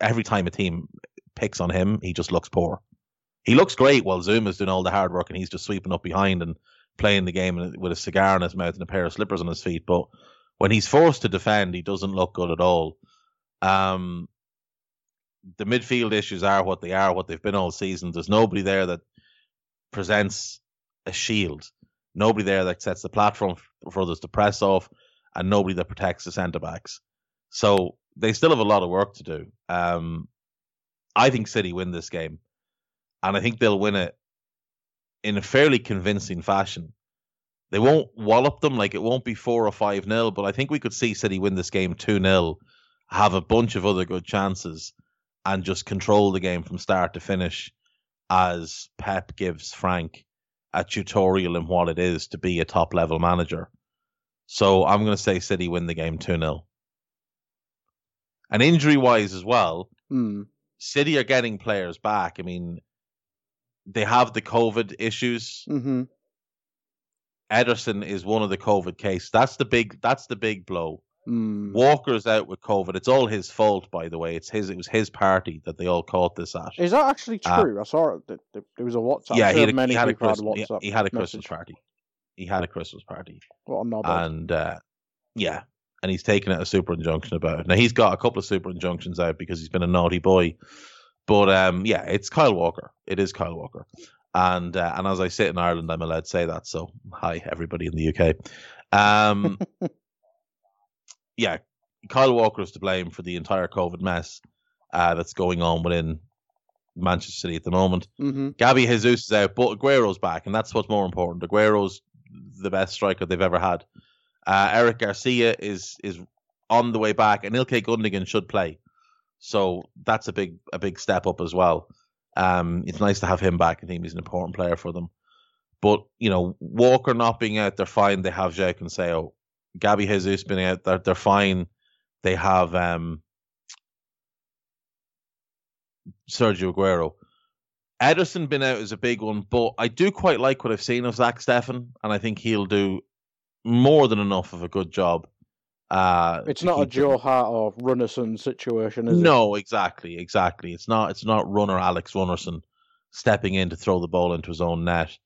every time a team picks on him, he just looks poor. He looks great while Zouma's doing all the hard work and he's just sweeping up behind and playing the game with a cigar in his mouth and a pair of slippers on his feet. But when he's forced to defend, he doesn't look good at all. Um, the midfield issues are what they are, what they've been all season. There's nobody there that presents a shield. Nobody there that sets the platform for others to press off, and nobody that protects the centre backs. So they still have a lot of work to do. Um, I think City win this game, and I think they'll win it in a fairly convincing fashion. They won't wallop them like it won't be four or five nil, but I think we could see City win this game two 0 have a bunch of other good chances, and just control the game from start to finish, as Pep gives Frank a tutorial in what it is to be a top level manager. So I'm going to say City win the game two 0 and injury wise as well, mm. City are getting players back. I mean, they have the COVID issues. Mm-hmm. Ederson is one of the COVID cases. That's the big. That's the big blow. Mm. Walker's out with COVID. It's all his fault, by the way. It's his. It was his party that they all caught this at. Is that actually uh, true? Uh, I saw it. There was a WhatsApp. Yeah, he had, a, he had a, Christmas, he, he had a Christmas party. He had a Christmas party. What a And uh, yeah, and he's taken out a super injunction about it. Now he's got a couple of super injunctions out because he's been a naughty boy. But um, yeah, it's Kyle Walker. It is Kyle Walker. And uh, and as I sit in Ireland, I'm allowed to say that. So hi everybody in the UK. Um, yeah, Kyle Walker is to blame for the entire COVID mess uh, that's going on within Manchester City at the moment. Mm-hmm. Gabby Jesus is out, but Aguero's back, and that's what's more important. Aguero's the best striker they've ever had. Uh, Eric Garcia is is on the way back, and Ilkay Gundogan should play. So that's a big a big step up as well. Um, it's nice to have him back. I think he's an important player for them. But you know, Walker not being out, they're fine. They have João Cancelo, Gabby Jesus being out, they're they're fine. They have um, Sergio Aguero. Ederson been out is a big one, but I do quite like what I've seen of Zach Steffen, and I think he'll do more than enough of a good job. Uh, it's not a Joe Hart or Runarsson situation, is no, it? No, exactly, exactly. It's not. It's not Runar Alex Runarsson stepping in to throw the ball into his own net.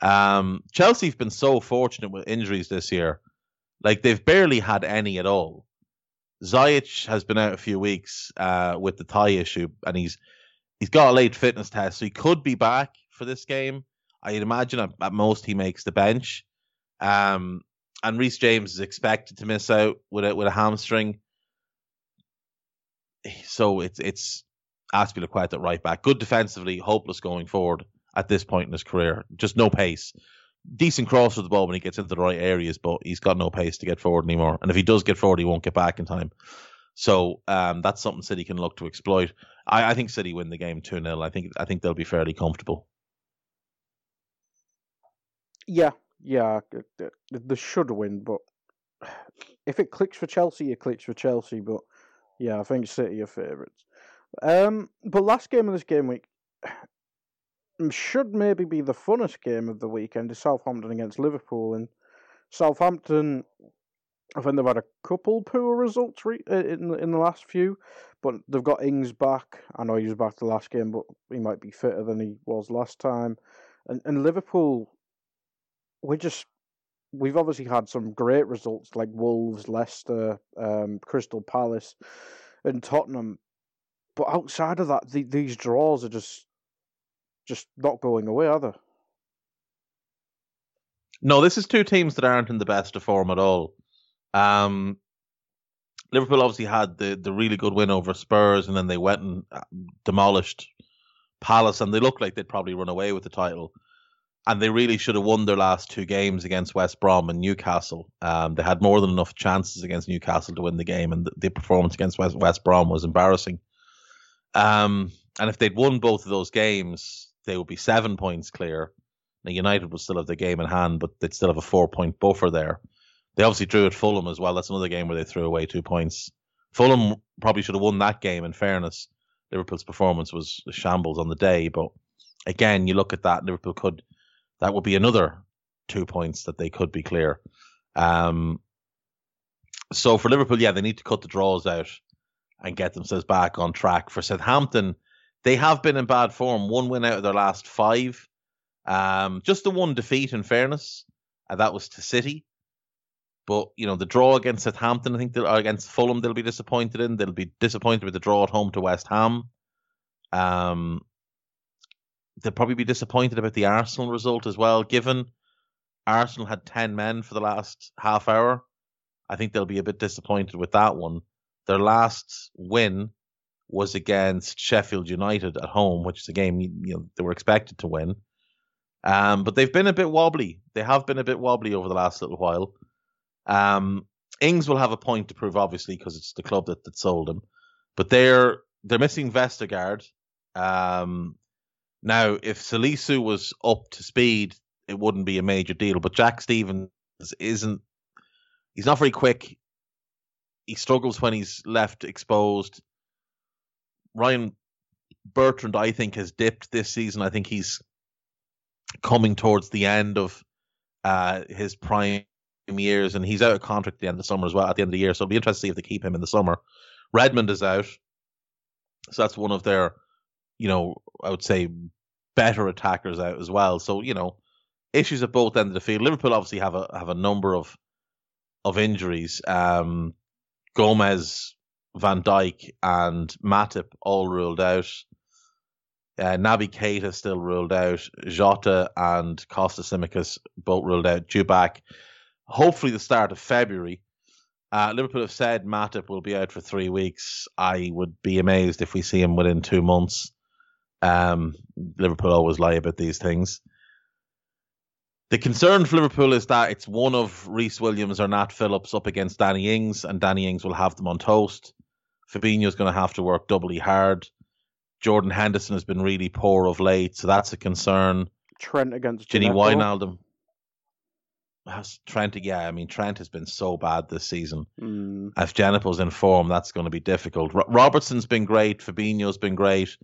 Um, Chelsea's been so fortunate with injuries this year. Like they've barely had any at all. Ziyech has been out a few weeks uh, with the thigh issue, and he's he's got a late fitness test, so he could be back for this game. I'd imagine at, at most he makes the bench. Um, and Reece James is expected to miss out with a with a hamstring. So it's it's Azpilicueta at right back, good defensively, hopeless going forward at this point in his career. Just no pace. Decent cross with the ball when he gets into the right areas, but he's got no pace to get forward anymore. And if he does get forward, he won't get back in time. So um, that's something City can look to exploit. I, I think City win the game two 0 I think I think they'll be fairly comfortable. Yeah, yeah, they should win, but if it clicks for Chelsea, it clicks for Chelsea. But yeah, I think City are favourites. Um, but last game of this game week should maybe be the funnest game of the weekend is Southampton against Liverpool. And Southampton, I think they've had a couple poor results re- in in the last few, but they've got Ings back. I know he was back the last game, but he might be fitter than he was last time. And and Liverpool, we just we've obviously had some great results like Wolves, Leicester, um, Crystal Palace, and Tottenham. But outside of that, the, these draws are just just not going away, are they? No, this is two teams that aren't in the best of form at all. Um, Liverpool obviously had the, the really good win over Spurs, and then they went and uh, demolished Palace, and they looked like they'd probably run away with the title. And they really should have won their last two games against West Brom and Newcastle. Um, they had more than enough chances against Newcastle to win the game, and the, the performance against West, West Brom was embarrassing. Um, and if they'd won both of those games, they would be seven points clear. Now United would still have the game in hand, but they'd still have a four point buffer there. They obviously drew at Fulham as well. That's another game where they threw away two points. Fulham probably should have won that game. In fairness, Liverpool's performance was a shambles on the day, but again, you look at that, Liverpool could that would be another two points that they could be clear. Um, so for Liverpool, yeah, they need to cut the draws out and get themselves back on track. For Southampton, they have been in bad form. One win out of their last five. Um, just the one defeat, in fairness, and that was to City. But you know the draw against Southampton, I think, they'll, against Fulham, they'll be disappointed in. They'll be disappointed with the draw at home to West Ham. Um, they'll probably be disappointed about the Arsenal result as well, given Arsenal had ten men for the last half hour. I think they'll be a bit disappointed with that one. Their last win was against Sheffield United at home, which is a game you know they were expected to win. Um, but they've been a bit wobbly. They have been a bit wobbly over the last little while. Um, Ings will have a point to prove, obviously, because it's the club that, that sold him. But they're they're missing Vestergaard. Um, now, if Salisu was up to speed, it wouldn't be a major deal. But Jack Stephens isn't. He's not very quick. He struggles when he's left exposed. Ryan Bertrand, I think, has dipped this season. I think he's coming towards the end of uh, his prime years, and he's out of contract at the end of the summer as well. At the end of the year, so it'll be interesting to see if they keep him in the summer. Redmond is out, so that's one of their, you know, I would say better attackers out as well. So you know, issues at both ends of the field. Liverpool obviously have a have a number of of injuries. Um, Gomez Van Dijk and Matip all ruled out. Uh, Naby Keita still ruled out. Jota and Kostas Tsimikas both ruled out. Due back, hopefully the start of February. Uh, Liverpool have said Matip will be out for three weeks. I would be amazed if we see him within two months. Um, Liverpool always lie about these things. The concern for Liverpool is that it's one of Rhys Williams or Nat Phillips up against Danny Ings, and Danny Ings will have them on toast. Fabinho's going to have to work doubly hard. Jordan Henderson has been really poor of late, so that's a concern. Trent against Gini Wijnaldum. Trent, yeah, I mean Trent has been so bad this season. Mm. If Djenepo's in form, that's going to be difficult. Robertson's been great. Fabinho's been great.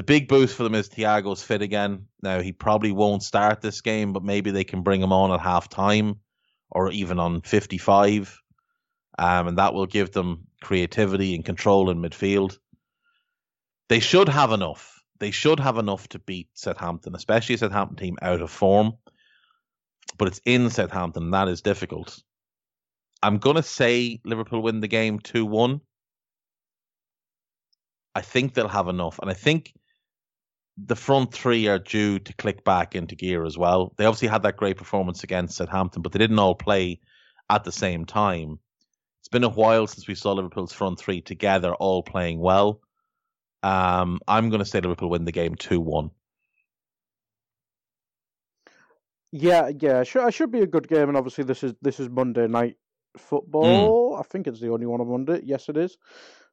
The big boost for them is Thiago's fit again. Now he probably won't start this game, but maybe they can bring him on at half time or even on 55. Um, and that will give them creativity and control in midfield. They should have enough. They should have enough to beat Southampton, especially a Southampton team out of form. But it's in Southampton, that is difficult. I'm going to say Liverpool win the game 2 1. I think they'll have enough. And I think the front three are due to click back into gear as well. They obviously had that great performance against Southampton, but they didn't all play at the same time. It's been a while since we saw Liverpool's front three together, all playing well. Um, I'm going to say Liverpool win the game 2 1. Yeah, yeah, should, it should be a good game, and obviously this is this is Monday night football. Mm. I think it's the only one on Monday. Yes, it is.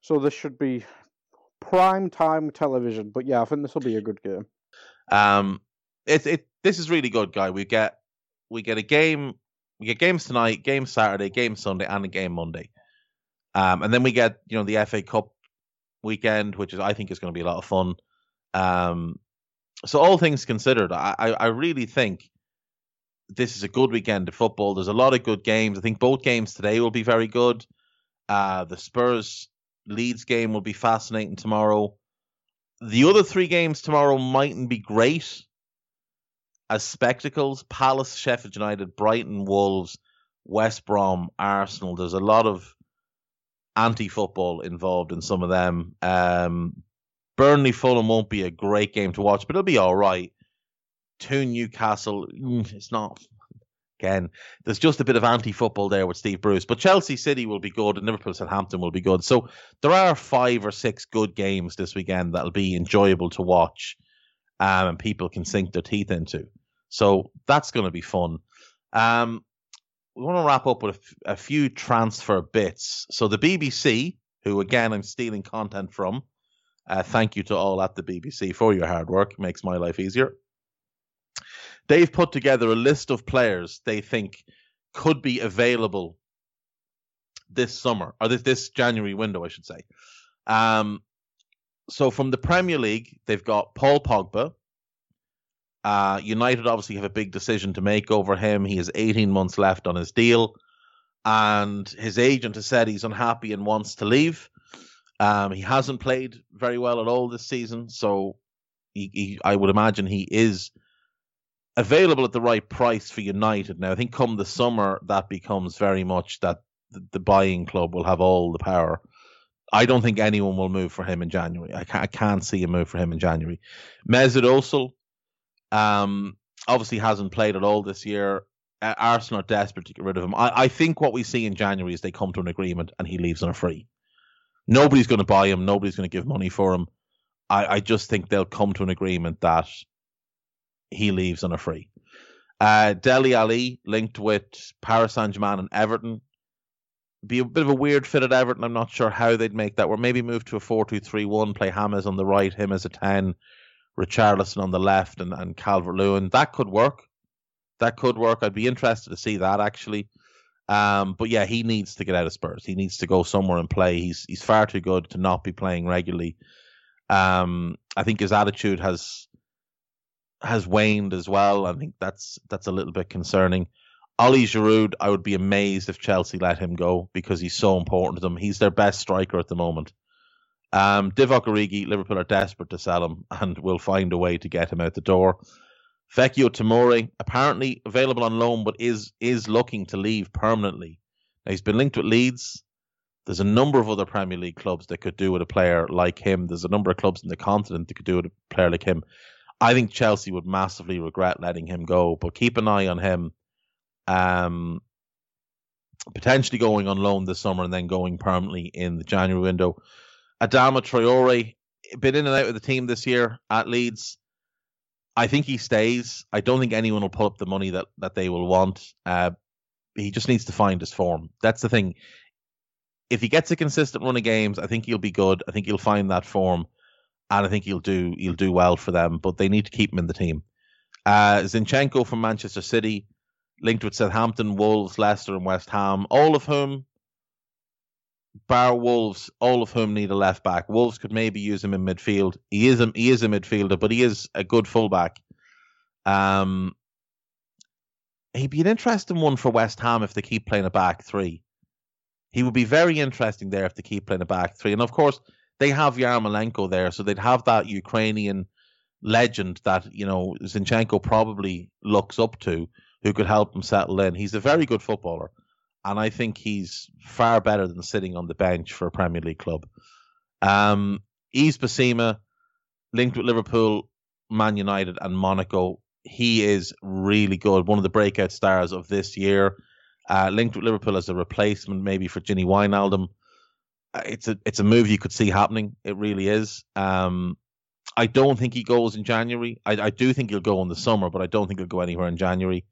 So this should be prime time television. But yeah, I think this will be a good game. Um, it it this is really good, guy. We get we get a game. We get games tonight, game Saturday, game Sunday, and a game Monday. Um, and then we get you know the FA Cup weekend, which is I think is going to be a lot of fun. Um, so all things considered, I, I really think this is a good weekend of football. There's a lot of good games. I think both games today will be very good. Uh, the Spurs Leeds game will be fascinating tomorrow. The other three games tomorrow mightn't be great as spectacles. Palace, Sheffield United, Brighton, Wolves, West Brom, Arsenal. There's a lot of anti-football involved in some of them. Um, Burnley, Fulham won't be a great game to watch, but it'll be all right. To Newcastle, mm, it's not again, there's just a bit of anti-football there with Steve Bruce. But Chelsea City will be good, and Liverpool Southampton will be good. So there are five or six good games this weekend that'll be enjoyable to watch, um, and people can sink their teeth into. So that's going to be fun. Um, we want to wrap up with a, few transfer bits. So the BBC, who again I'm stealing content from, uh, thank you to all at the BBC for your hard work. It makes my life easier they've put together a list of players they think could be available this summer or this this January window, I should say. Um, so from the Premier League, they've got Paul Pogba. Uh, United obviously have a big decision to make over him. He has 18 months left on his deal, and his agent has said he's unhappy and wants to leave. Um, he hasn't played very well at all this season, so he, he, I would imagine he is available at the right price for United. Now, I think come the summer, that becomes very much that the, buying club will have all the power. I don't think anyone will move for him in January. I can't, I can't see a move for him in January. Mesut Ozil, um, obviously hasn't played at all this year. Arsenal are desperate to get rid of him. I, I think what we see in January is they come to an agreement and he leaves on a free. Nobody's going to buy him. Nobody's going to give money for him. I, I just think they'll come to an agreement that he leaves on a free. Uh, Dele Alli linked with Paris Saint Germain and Everton. Be a bit of a weird fit at Everton. I'm not sure how they'd make that. Or maybe move to a 4 2 3 1, play Hammers on the right, him as a 10, Richarlison on the left, and, and Calvert Lewin. That could work. That could work. I'd be interested to see that actually. Um, but yeah, he needs to get out of Spurs. He needs to go somewhere and play. He's he's far too good to not be playing regularly. Um, I think his attitude has has waned as well. I think that's that's a little bit concerning. Oli Giroud, I would be amazed if Chelsea let him go because he's so important to them. He's their best striker at the moment. Um, Divock Origi, Liverpool are desperate to sell him and will find a way to get him out the door. Fikayo Tomori, apparently available on loan, but is is looking to leave permanently. Now he's been linked with Leeds. There's a number of other Premier League clubs that could do with a player like him. There's a number of clubs in the continent that could do with a player like him. I think Chelsea would massively regret letting him go, but keep an eye on him. Um, potentially going on loan this summer and then going permanently in the January window. Adama Traore, been in and out of the team this year at Leeds. I think he stays. I don't think anyone will pull up the money that, that they will want. Uh, he just needs to find his form. That's the thing. If he gets a consistent run of games, I think he'll be good. I think he'll find that form and I think he'll do he'll do well for them. But they need to keep him in the team. Uh, Zinchenko from Manchester City, linked with Southampton, Wolves, Leicester, and West Ham, all of whom, bar Wolves, all of whom need a left back. Wolves could maybe use him in midfield. He is a, he is a midfielder, but he is a good fullback. Um, he'd be an interesting one for West Ham if they keep playing a back three. He would be very interesting there if they keep playing a back three. And of course, they have Yarmolenko there, so they'd have that Ukrainian legend that, you know, Zinchenko probably looks up to who could help him settle in. He's a very good footballer. And I think he's far better than sitting on the bench for a Premier League club. Um, Bissouma, linked with Liverpool, Man United, and Monaco. He is really good. One of the breakout stars of this year. Uh, linked with Liverpool as a replacement, maybe for Gini Wijnaldum. Uh, it's a it's a move you could see happening. It really is. Um, I don't think he goes in January. I, I do think he'll go in the summer, but I don't think he'll go anywhere in January.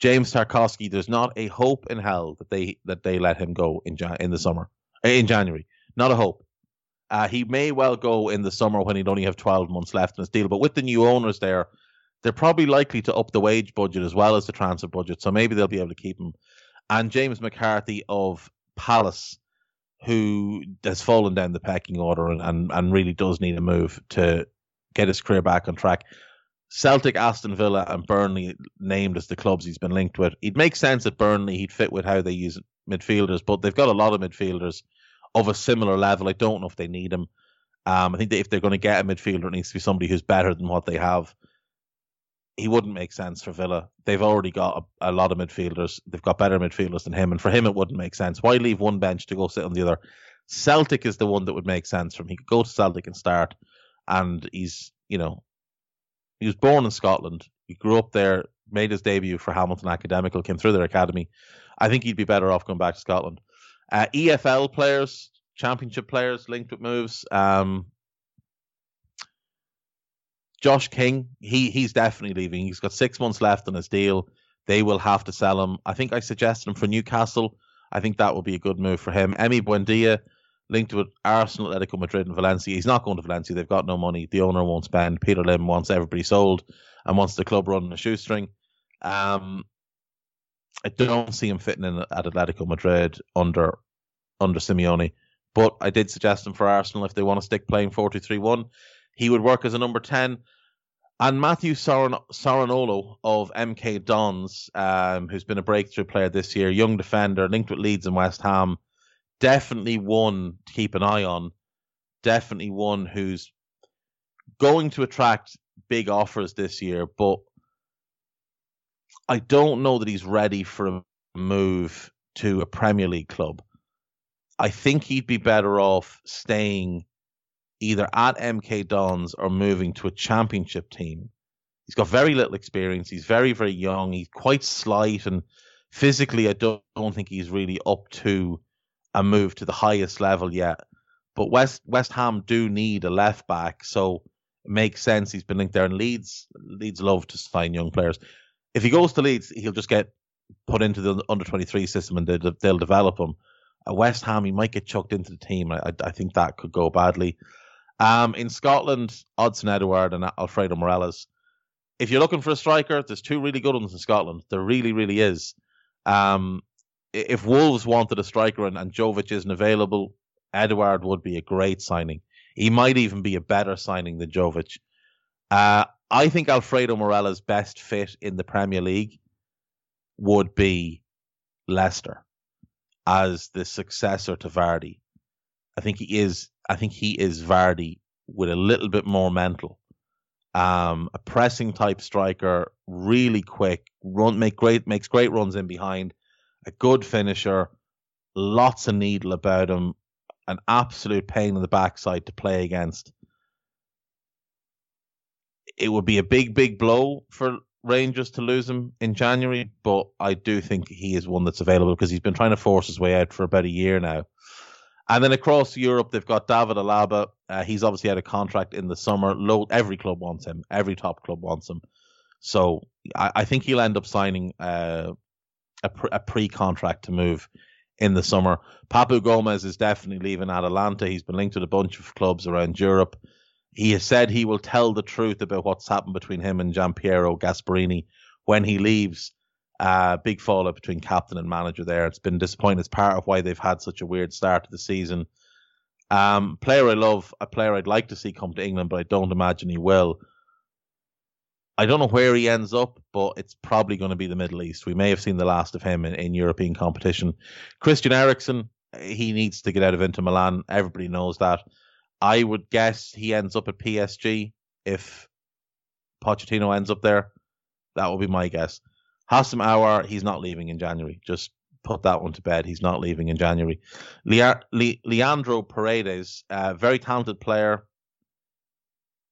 James Tarkowski, there's not a hope in hell that they that they let him go in in the summer in January. Not a hope. Uh, he may well go in the summer when he'd only have 12 months left in his deal. But with the new owners there, they're probably likely to up the wage budget as well as the transfer budget. So maybe they'll be able to keep him. And James McCarthy of Palace, who has fallen down the pecking order and, and, and really does need a move to get his career back on track. Celtic, Aston Villa, and Burnley named as the clubs he's been linked with. It makes sense that Burnley. He'd fit with how they use midfielders, but they've got a lot of midfielders of a similar level. I don't know if they need him. Um, I think that if they're going to get a midfielder, it needs to be somebody who's better than what they have. He wouldn't make sense for Villa. They've already got a, a, lot of midfielders. They've got better midfielders than him, and for him, it wouldn't make sense. Why leave one bench to go sit on the other? Celtic is the one that would make sense for him. He could go to Celtic and start, and he's you know he was born in Scotland. He grew up there, made his debut for Hamilton Academical, came through their academy. I think he'd be better off going back to Scotland. Uh, EFL players, championship players linked with moves. Um, Josh King, he he's definitely leaving. He's got six months left on his deal. They will have to sell him. I think I suggested him for Newcastle. I think that would be a good move for him. Emi Buendia, linked with Arsenal, Atletico Madrid, and Valencia. He's not going to Valencia. They've got no money. The owner won't spend. Peter Lim wants everybody sold and wants the club running a shoestring. Um, I don't see him fitting in at Atletico Madrid under under Simeone. But I did suggest him for Arsenal if they want to stick playing 4 2 3 1. He would work as a number 10. And Matthew Saran- Saraniolo of MK Dons, um, who's been a breakthrough player this year, young defender, linked with Leeds and West Ham, definitely one to keep an eye on. Definitely one who's going to attract big offers this year, but I don't know that he's ready for a move to a Premier League club. I think he'd be better off staying either at MK Dons or moving to a championship team. He's got very little experience. He's very, very young. He's quite slight and physically, I don't, don't think he's really up to a move to the highest level yet. But West West Ham do need a left back, so it makes sense he's been linked there. And Leeds Leeds love to sign young players. If he goes to Leeds, he'll just get put into the under twenty three system and they'll, they'll develop him. At West Ham, he might get chucked into the team. I, I think that could go badly. Um, in Scotland, Odsonne Edouard and Alfredo Morelos. If you're looking for a striker, there's two really good ones in Scotland. There really, really is. Um, if Wolves wanted a striker and, and Jovic isn't available, Edouard would be a great signing. He might even be a better signing than Jovic. Uh, I think Alfredo Morelos' best fit in the Premier League would be Leicester as the successor to Vardy. I think he is. I think he is Vardy with a little bit more mental. Um, a pressing type striker, really quick, run make great makes great runs in behind, a good finisher, lots of needle about him, an absolute pain in the backside to play against. It would be a big, big blow for Rangers to lose him in January, but I do think he is one that's available because he's been trying to force his way out for about a year now. And then across Europe, they've got David Alaba. Uh, he's obviously had a contract in the summer. Every club wants him. Every top club wants him. So I, I think he'll end up signing uh, a, a pre-contract to move in the summer. Papu Gomez is definitely leaving Atalanta. He's been linked with a bunch of clubs around Europe. He has said he will tell the truth about what's happened between him and Giampiero Gasperini when he leaves. Uh, big fallout between captain and manager there. It's been disappointing. It's part of why they've had such a weird start to the season. Um, player I love, a player I'd like to see come to England, but I don't imagine he will. I don't know where he ends up, but it's probably going to be the Middle East. We may have seen the last of him in, in European competition. Christian Eriksen, he needs to get out of Inter Milan. Everybody knows that. I would guess he ends up at PSG if Pochettino ends up there. That would be my guess. Houssem Aouar, he's not leaving in January. Just put that one to bed. He's not leaving in January. Le- Le- Leandro Paredes, a very talented player,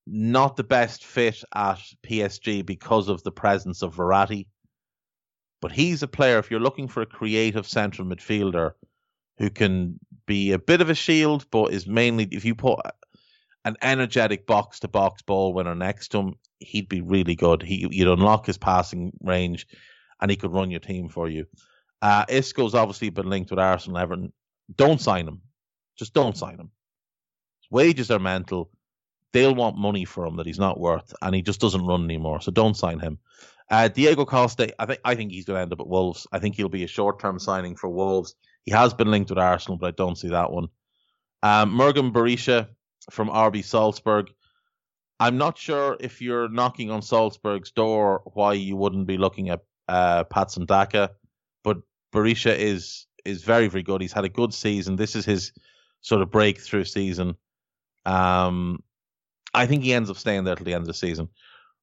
not the best fit at PSG because of the presence of Verratti. But he's a player, if you're looking for a creative central midfielder who can be a bit of a shield, but is mainly, if you put an energetic box to box ball winner next to him, he'd be really good. He, you'd unlock his passing range and he could run your team for you. Uh, Isco's obviously been linked with Arsenal Everton. Don't sign him. Just don't sign him. Wages are mental they'll want money for him that he's not worth, and he just doesn't run anymore. So don't sign him. Uh, Diego Costa, I think I think he's going to end up at Wolves. I think he'll be a short term signing for Wolves. He has been linked with Arsenal, but I don't see that one. Um, Mergim Berisha from RB Salzburg. I'm not sure if you're knocking on Salzburg's door why you wouldn't be looking at uh, Patson Daka, but Berisha is is very very good. He's had a good season. This is his sort of breakthrough season. Um, I think he ends up staying there till the end of the season.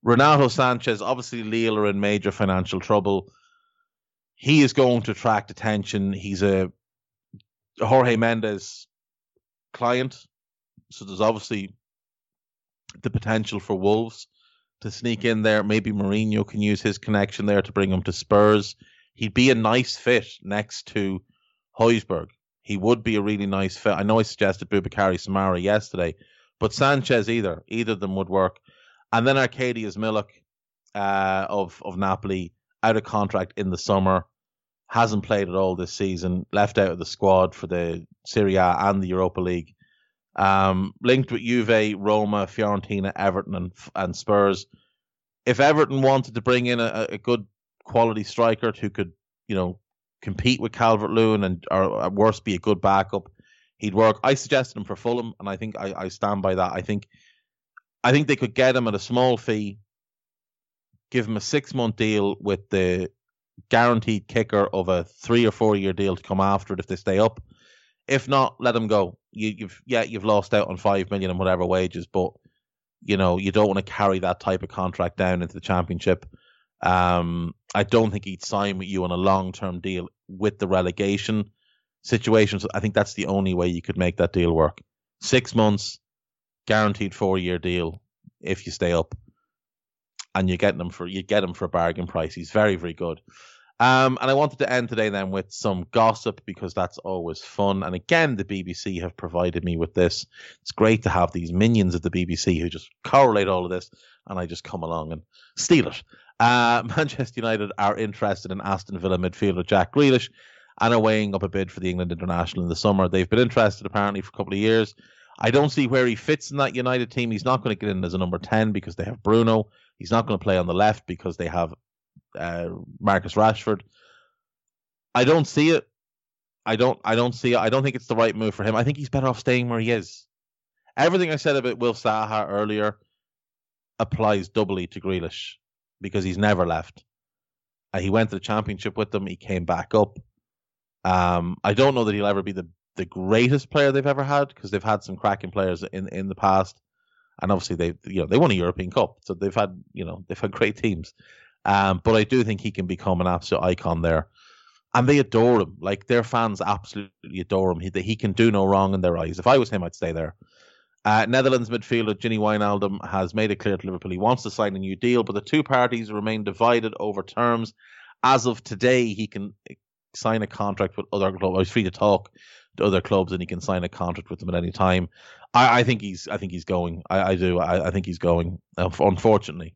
Renato Sanches, obviously Lille are in major financial trouble. He is going to attract attention. He's a Jorge Mendes client, so there's obviously the potential for Wolves to sneak in there. Maybe Mourinho can use his connection there to bring him to Spurs. He'd be a nice fit next to Højbjerg. He would be a really nice fit. I know I suggested Boubakary Soumaré yesterday, but Sanches either, either of them would work. And then Arkadiusz Milik uh, of of Napoli out of contract in the summer, hasn't played at all this season, left out of the squad for the Serie A and the Europa League. Um, linked with Juve, Roma, Fiorentina, Everton, and, and Spurs. If Everton wanted to bring in a, a good quality striker who could, you know, compete with Calvert Lewin and or at worst be a good backup, he'd work. I suggested him for Fulham, and I think I, I stand by that. I think I think they could get him at a small fee, give him a six month deal with the guaranteed kicker of a three or four year deal to come after it if they stay up. If not, let him go. You, you've yeah, you've lost out on five million and whatever wages, but you know you don't want to carry that type of contract down into the championship. Um, I don't think he'd sign with you on a long term deal with the relegation situation. So I think that's the only way you could make that deal work. Six months, guaranteed four year deal if you stay up, and you get them for you get him for a bargain price. He's very very good. Um, and I wanted to end today then with some gossip because that's always fun. And again, the BBC have provided me with this. It's great to have these minions of the BBC who just correlate all of this, and I just come along and steal it. Uh, Manchester United are interested in Aston Villa midfielder Jack Grealish and are weighing up a bid for the England international in the summer. They've been interested apparently for a couple of years. I don't see where he fits in that United team. He's not going to get in as a number 10 because they have Bruno. He's not going to play on the left because they have uh, Marcus Rashford. I don't see it. I don't I don't see it. I don't think it's the right move for him. I think he's better off staying where he is. Everything I said about Will Zaha earlier applies doubly to Grealish because he's never left. Uh, he went to the championship with them. He came back up. Um, I don't know that he'll ever be the, the greatest player they've ever had because they've had some cracking players in, in the past, and obviously they you know they won a European Cup, so they've had you know they've had great teams. Um, but I do think he can become an absolute icon there, and they adore him. Like their fans absolutely adore him. He he can do no wrong in their eyes. If I was him, I'd stay there. Uh, Netherlands midfielder Gini Wijnaldum has made it clear to Liverpool he wants to sign a new deal, but the two parties remain divided over terms. As of today, he can sign a contract with other clubs. He's free to talk to other clubs, and he can sign a contract with them at any time. I, I think he's I think he's going. I, I do. I, I, think he's going. Unfortunately,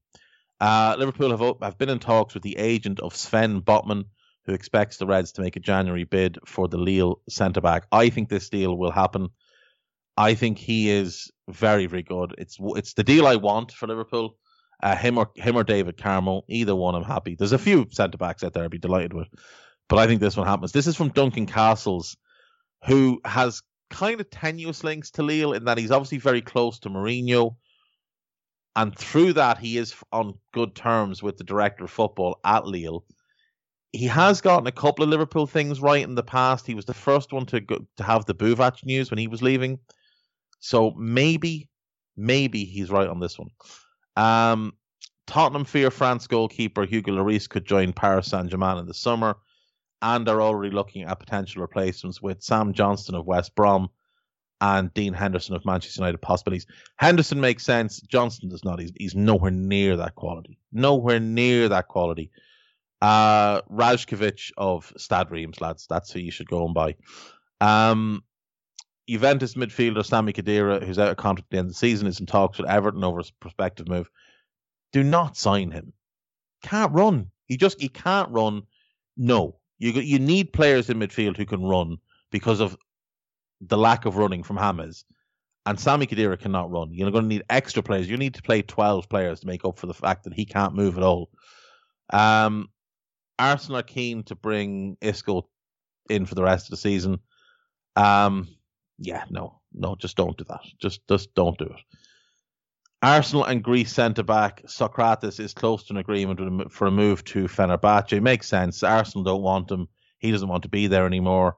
uh, Liverpool have have been in talks with the agent of Sven Botman, who expects the Reds to make a January bid for the Lille centre back. I think this deal will happen. I think he is very very good. It's it's the deal I want for Liverpool. Uh, him or him or David Carmo, either one, I'm happy. There's a few centre backs out there I'd be delighted with but I think this one happens. This is from Duncan Castles, who has kind of tenuous links to Lille in that he's obviously very close to Mourinho. And through that, he is on good terms with the director of football at Lille. He has gotten a couple of Liverpool things right in the past. He was the first one to go, to have the Buvac news when he was leaving, so maybe, maybe he's right on this one. Um, Tottenham fear France goalkeeper Hugo Lloris could join Paris Saint Germain in the summer, and are already looking at potential replacements with Sam Johnstone of West Brom and Dean Henderson of Manchester United possibilities. Henderson makes sense. Johnstone does not. He's, he's nowhere near that quality. Nowhere near that quality. Uh, Rajkovic of Stade Reims, lads. That's who you should go and buy. Um, Juventus midfielder Sami Khedira, who's out of contract at the end of the season, is in talks with Everton over his prospective move. Do not sign him. Can't run. He just he can't run. No, you you need players in midfield who can run because of the lack of running from James. And Sami Khedira cannot run. You're going to need extra players. You need to play 12 players to make up for the fact that he can't move at all. Um, Arsenal are keen to bring Isco in for the rest of the season. Um, yeah, no, no, just don't do that. Just, just don't do it. Arsenal and Greece centre back Sokratis is close to an agreement for a move to Fenerbahce. It Makes sense. Arsenal don't want him. He doesn't want to be there anymore.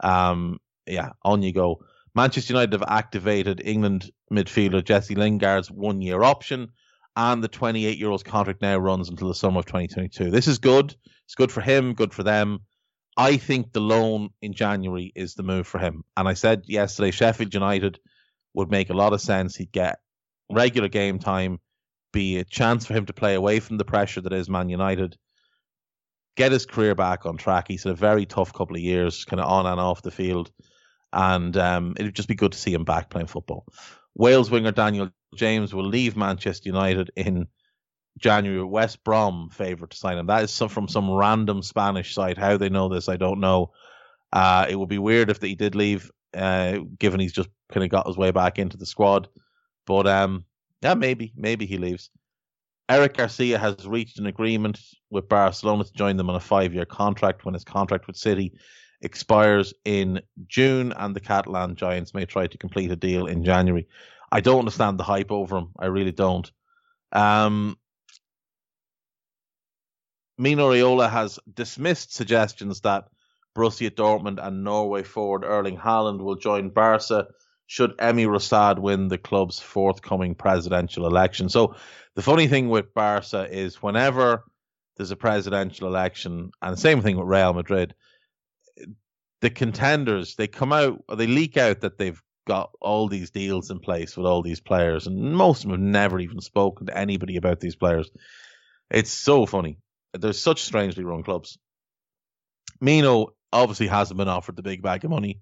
Um, yeah, on you go. Manchester United have activated England midfielder Jesse Lingard's one year option, and the 28 year old's contract now runs until the summer of 2022. This is good. It's good for him, good for them. I think the loan in January is the move for him. And I said yesterday, Sheffield United would make a lot of sense. He'd get regular game time, be a chance for him to play away from the pressure that is Man United, get his career back on track. He's had a very tough couple of years, kind of on and off the field and um, it'd just be good to see him back playing football. Wales winger Daniel James will leave Manchester United in January. West Brom favourite to sign him. That is some, from some random Spanish site. How they know this, I don't know. Uh, it would be weird if he did leave, uh, given he's just kind of got his way back into the squad. But um, yeah, maybe, maybe he leaves. Eric Garcia has reached an agreement with Barcelona to join them on a five-year contract when his contract with City expires in June, and the Catalan Giants may try to complete a deal in January. I don't understand the hype over him. I really don't. Um, Mino Raiola has dismissed suggestions that Borussia Dortmund and Norway forward Erling Haaland will join Barca should Emili Rousaud win the club's forthcoming presidential election. So the funny thing with Barca is whenever there's a presidential election, and the same thing with Real Madrid, the contenders they come out they leak out that they've got all these deals in place with all these players and most of them have never even spoken to anybody about these players. It's so funny. There's such strangely run clubs. Mino obviously hasn't been offered the big bag of money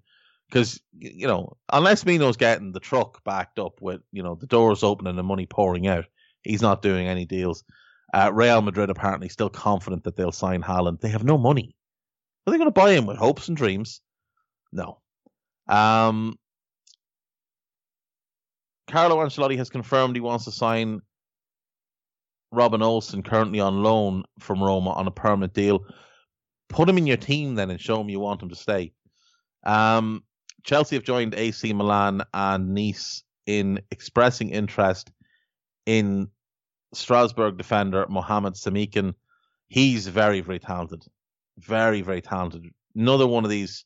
because you know unless Mino's getting the truck backed up with you know the doors open and the money pouring out he's not doing any deals. Uh, Real Madrid apparently still confident that they'll sign Haaland. They have no money are they going to buy him with hopes and dreams? No. Um, Carlo Ancelotti has confirmed he wants to sign Robin Olsen, currently on loan from Roma, on a permanent deal. Put him in your team then and show him you want him to stay. Um, Chelsea have joined AC Milan and Nice in expressing interest in Strasbourg defender Mohamed Simakan. He's very, very talented very, very talented. Another one of these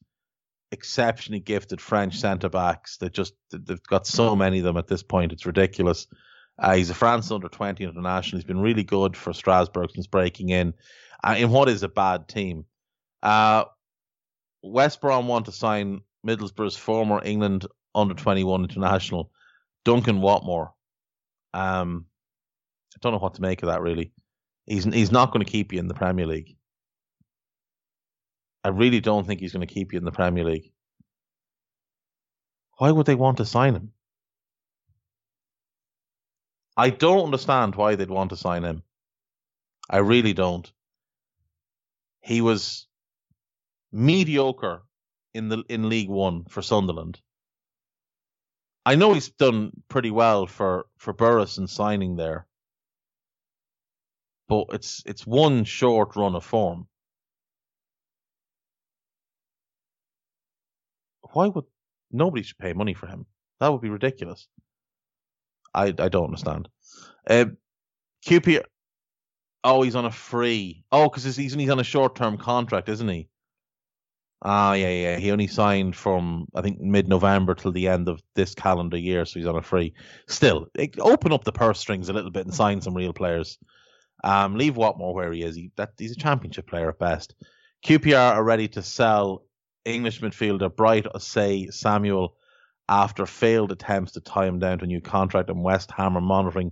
exceptionally gifted French centre backs that just they've got so many of them at this point. It's ridiculous. Uh, he's a France under 20 international. He's been really good for Strasbourg since breaking in uh, in what is a bad team. Uh, West Brom want to sign Middlesbrough's former England under 21 international, Duncan Watmore. Um, I don't know what to make of that really. He's he's not going to keep you in the Premier League. I really don't think he's going to keep you in the Premier League. Why would they want to sign him? I don't understand why they'd want to sign him. I really don't. He was mediocre in the in League One for Sunderland. I know he's done pretty well for for Burris in signing there, but it's it's one short run of form. Why would nobody should pay money for him? That would be ridiculous. I I don't understand. QPR. Oh, he's on a free. Oh, because he's he's on a short term contract, isn't he? Ah, yeah, yeah. He only signed from I think mid November till the end of this calendar year, so he's on a free. Still, open up the purse strings a little bit and sign some real players. Um, leave Watmore where he is. He that he's a championship player at best. QPR are ready to sell English midfielder Bright Osayi-Samuel after failed attempts to tie him down to a new contract, and West Ham are monitoring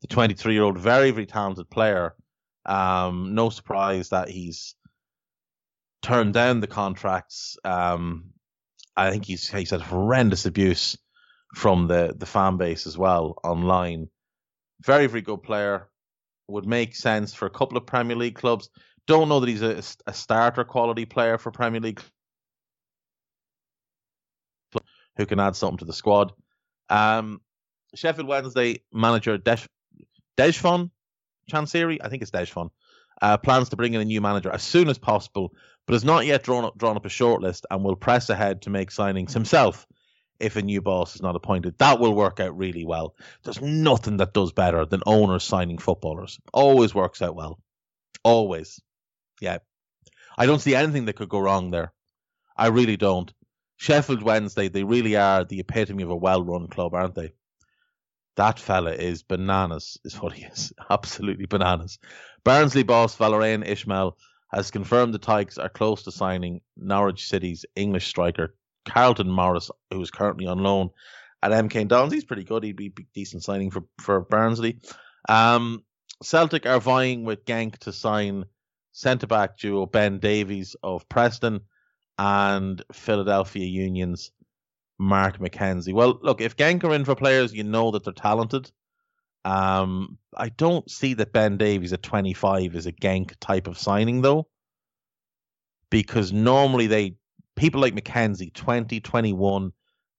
the 23 year old, very, very talented player. Um, no surprise that he's turned down the contracts. Um, I think he's he's had horrendous abuse from the the fan base as well online. Very very good player. Would make sense for a couple of Premier League clubs. Don't know that he's a, a starter quality player for Premier League who can add something to the squad. Um, Sheffield Wednesday manager Desh, Dejphon Chansiri, I think it's Dejphon, uh, plans to bring in a new manager as soon as possible, but has not yet drawn up, drawn up a shortlist and will press ahead to make signings himself if a new boss is not appointed. That will work out really well. There's nothing that does better than owners signing footballers. Always works out well. Always. Yeah. I don't see anything that could go wrong there. I really don't. Sheffield Wednesday, they really are the epitome of a well run club, aren't they? That fella is bananas, is what he is. Absolutely bananas. Barnsley boss Valérien Ismaël has confirmed the Tigers are close to signing Norwich City's English striker Carlton Morris, who is currently on loan at MK Dons. He's pretty good. He'd be decent signing for, for Barnsley. Um, Celtic are vying with Genk to sign centre back duo Ben Davies of Preston and Philadelphia Union's Mark McKenzie. Well, look, if Genk are in for players, you know that they're talented. Um, I don't see that Ben Davies at 25 is a Genk type of signing, though, because normally they people like McKenzie, 20, 21,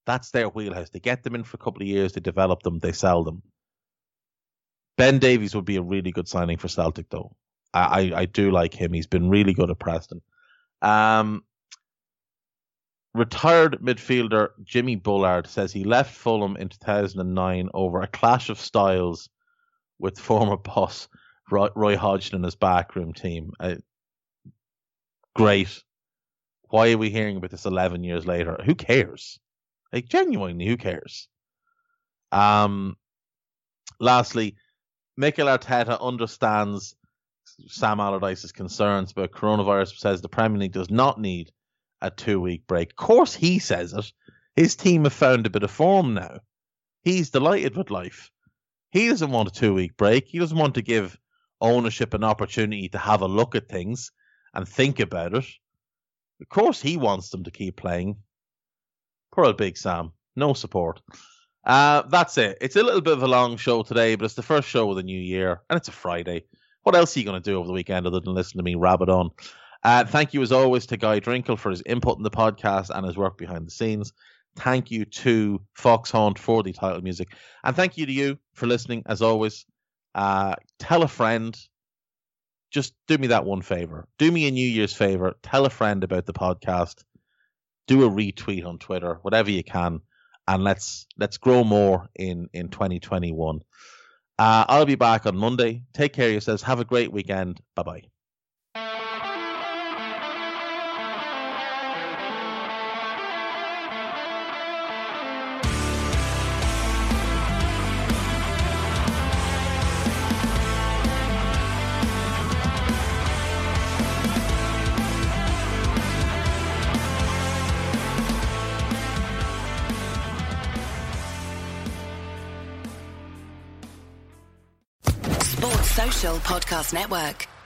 that's their wheelhouse. They get them in for a couple of years, they develop them, they sell them. Ben Davies would be a really good signing for Celtic, though. I, I, do like him. He's been really good at Preston. Um, Retired midfielder Jimmy Bullard says he left Fulham in 2009 over a clash of styles with former boss Roy, Hodgson and his backroom team. Uh, great. Why are we hearing about this 11 years later? Who cares? Like, genuinely, who cares? Um, lastly, Mikel Arteta understands Sam Allardyce's concerns about coronavirus, says the Premier League does not need a two week break. Of course, he says it. His team have found a bit of form now. He's delighted with life. He doesn't want a two week break. He doesn't want to give ownership an opportunity to have a look at things and think about it. Of course, he wants them to keep playing. Poor old Big Sam. No support. Uh, that's it. It's a little bit of a long show today, but it's the first show of the new year, and it's a Friday. What else are you going to do over the weekend other than listen to me rabbit on? Uh, thank you, as always, to Guy Drinkle for his input in the podcast and his work behind the scenes. Thank you to Foxhound for the title music. And thank you to you for listening, as always. Uh, tell a friend. Just do me that one favor. Do me a New Year's favor. Tell a friend about the podcast. Do a retweet on Twitter, whatever you can, and let's let's grow more in in 2021. Uh, I'll be back on Monday. Take care of yourselves. Have a great weekend. Bye bye. Podcast Network.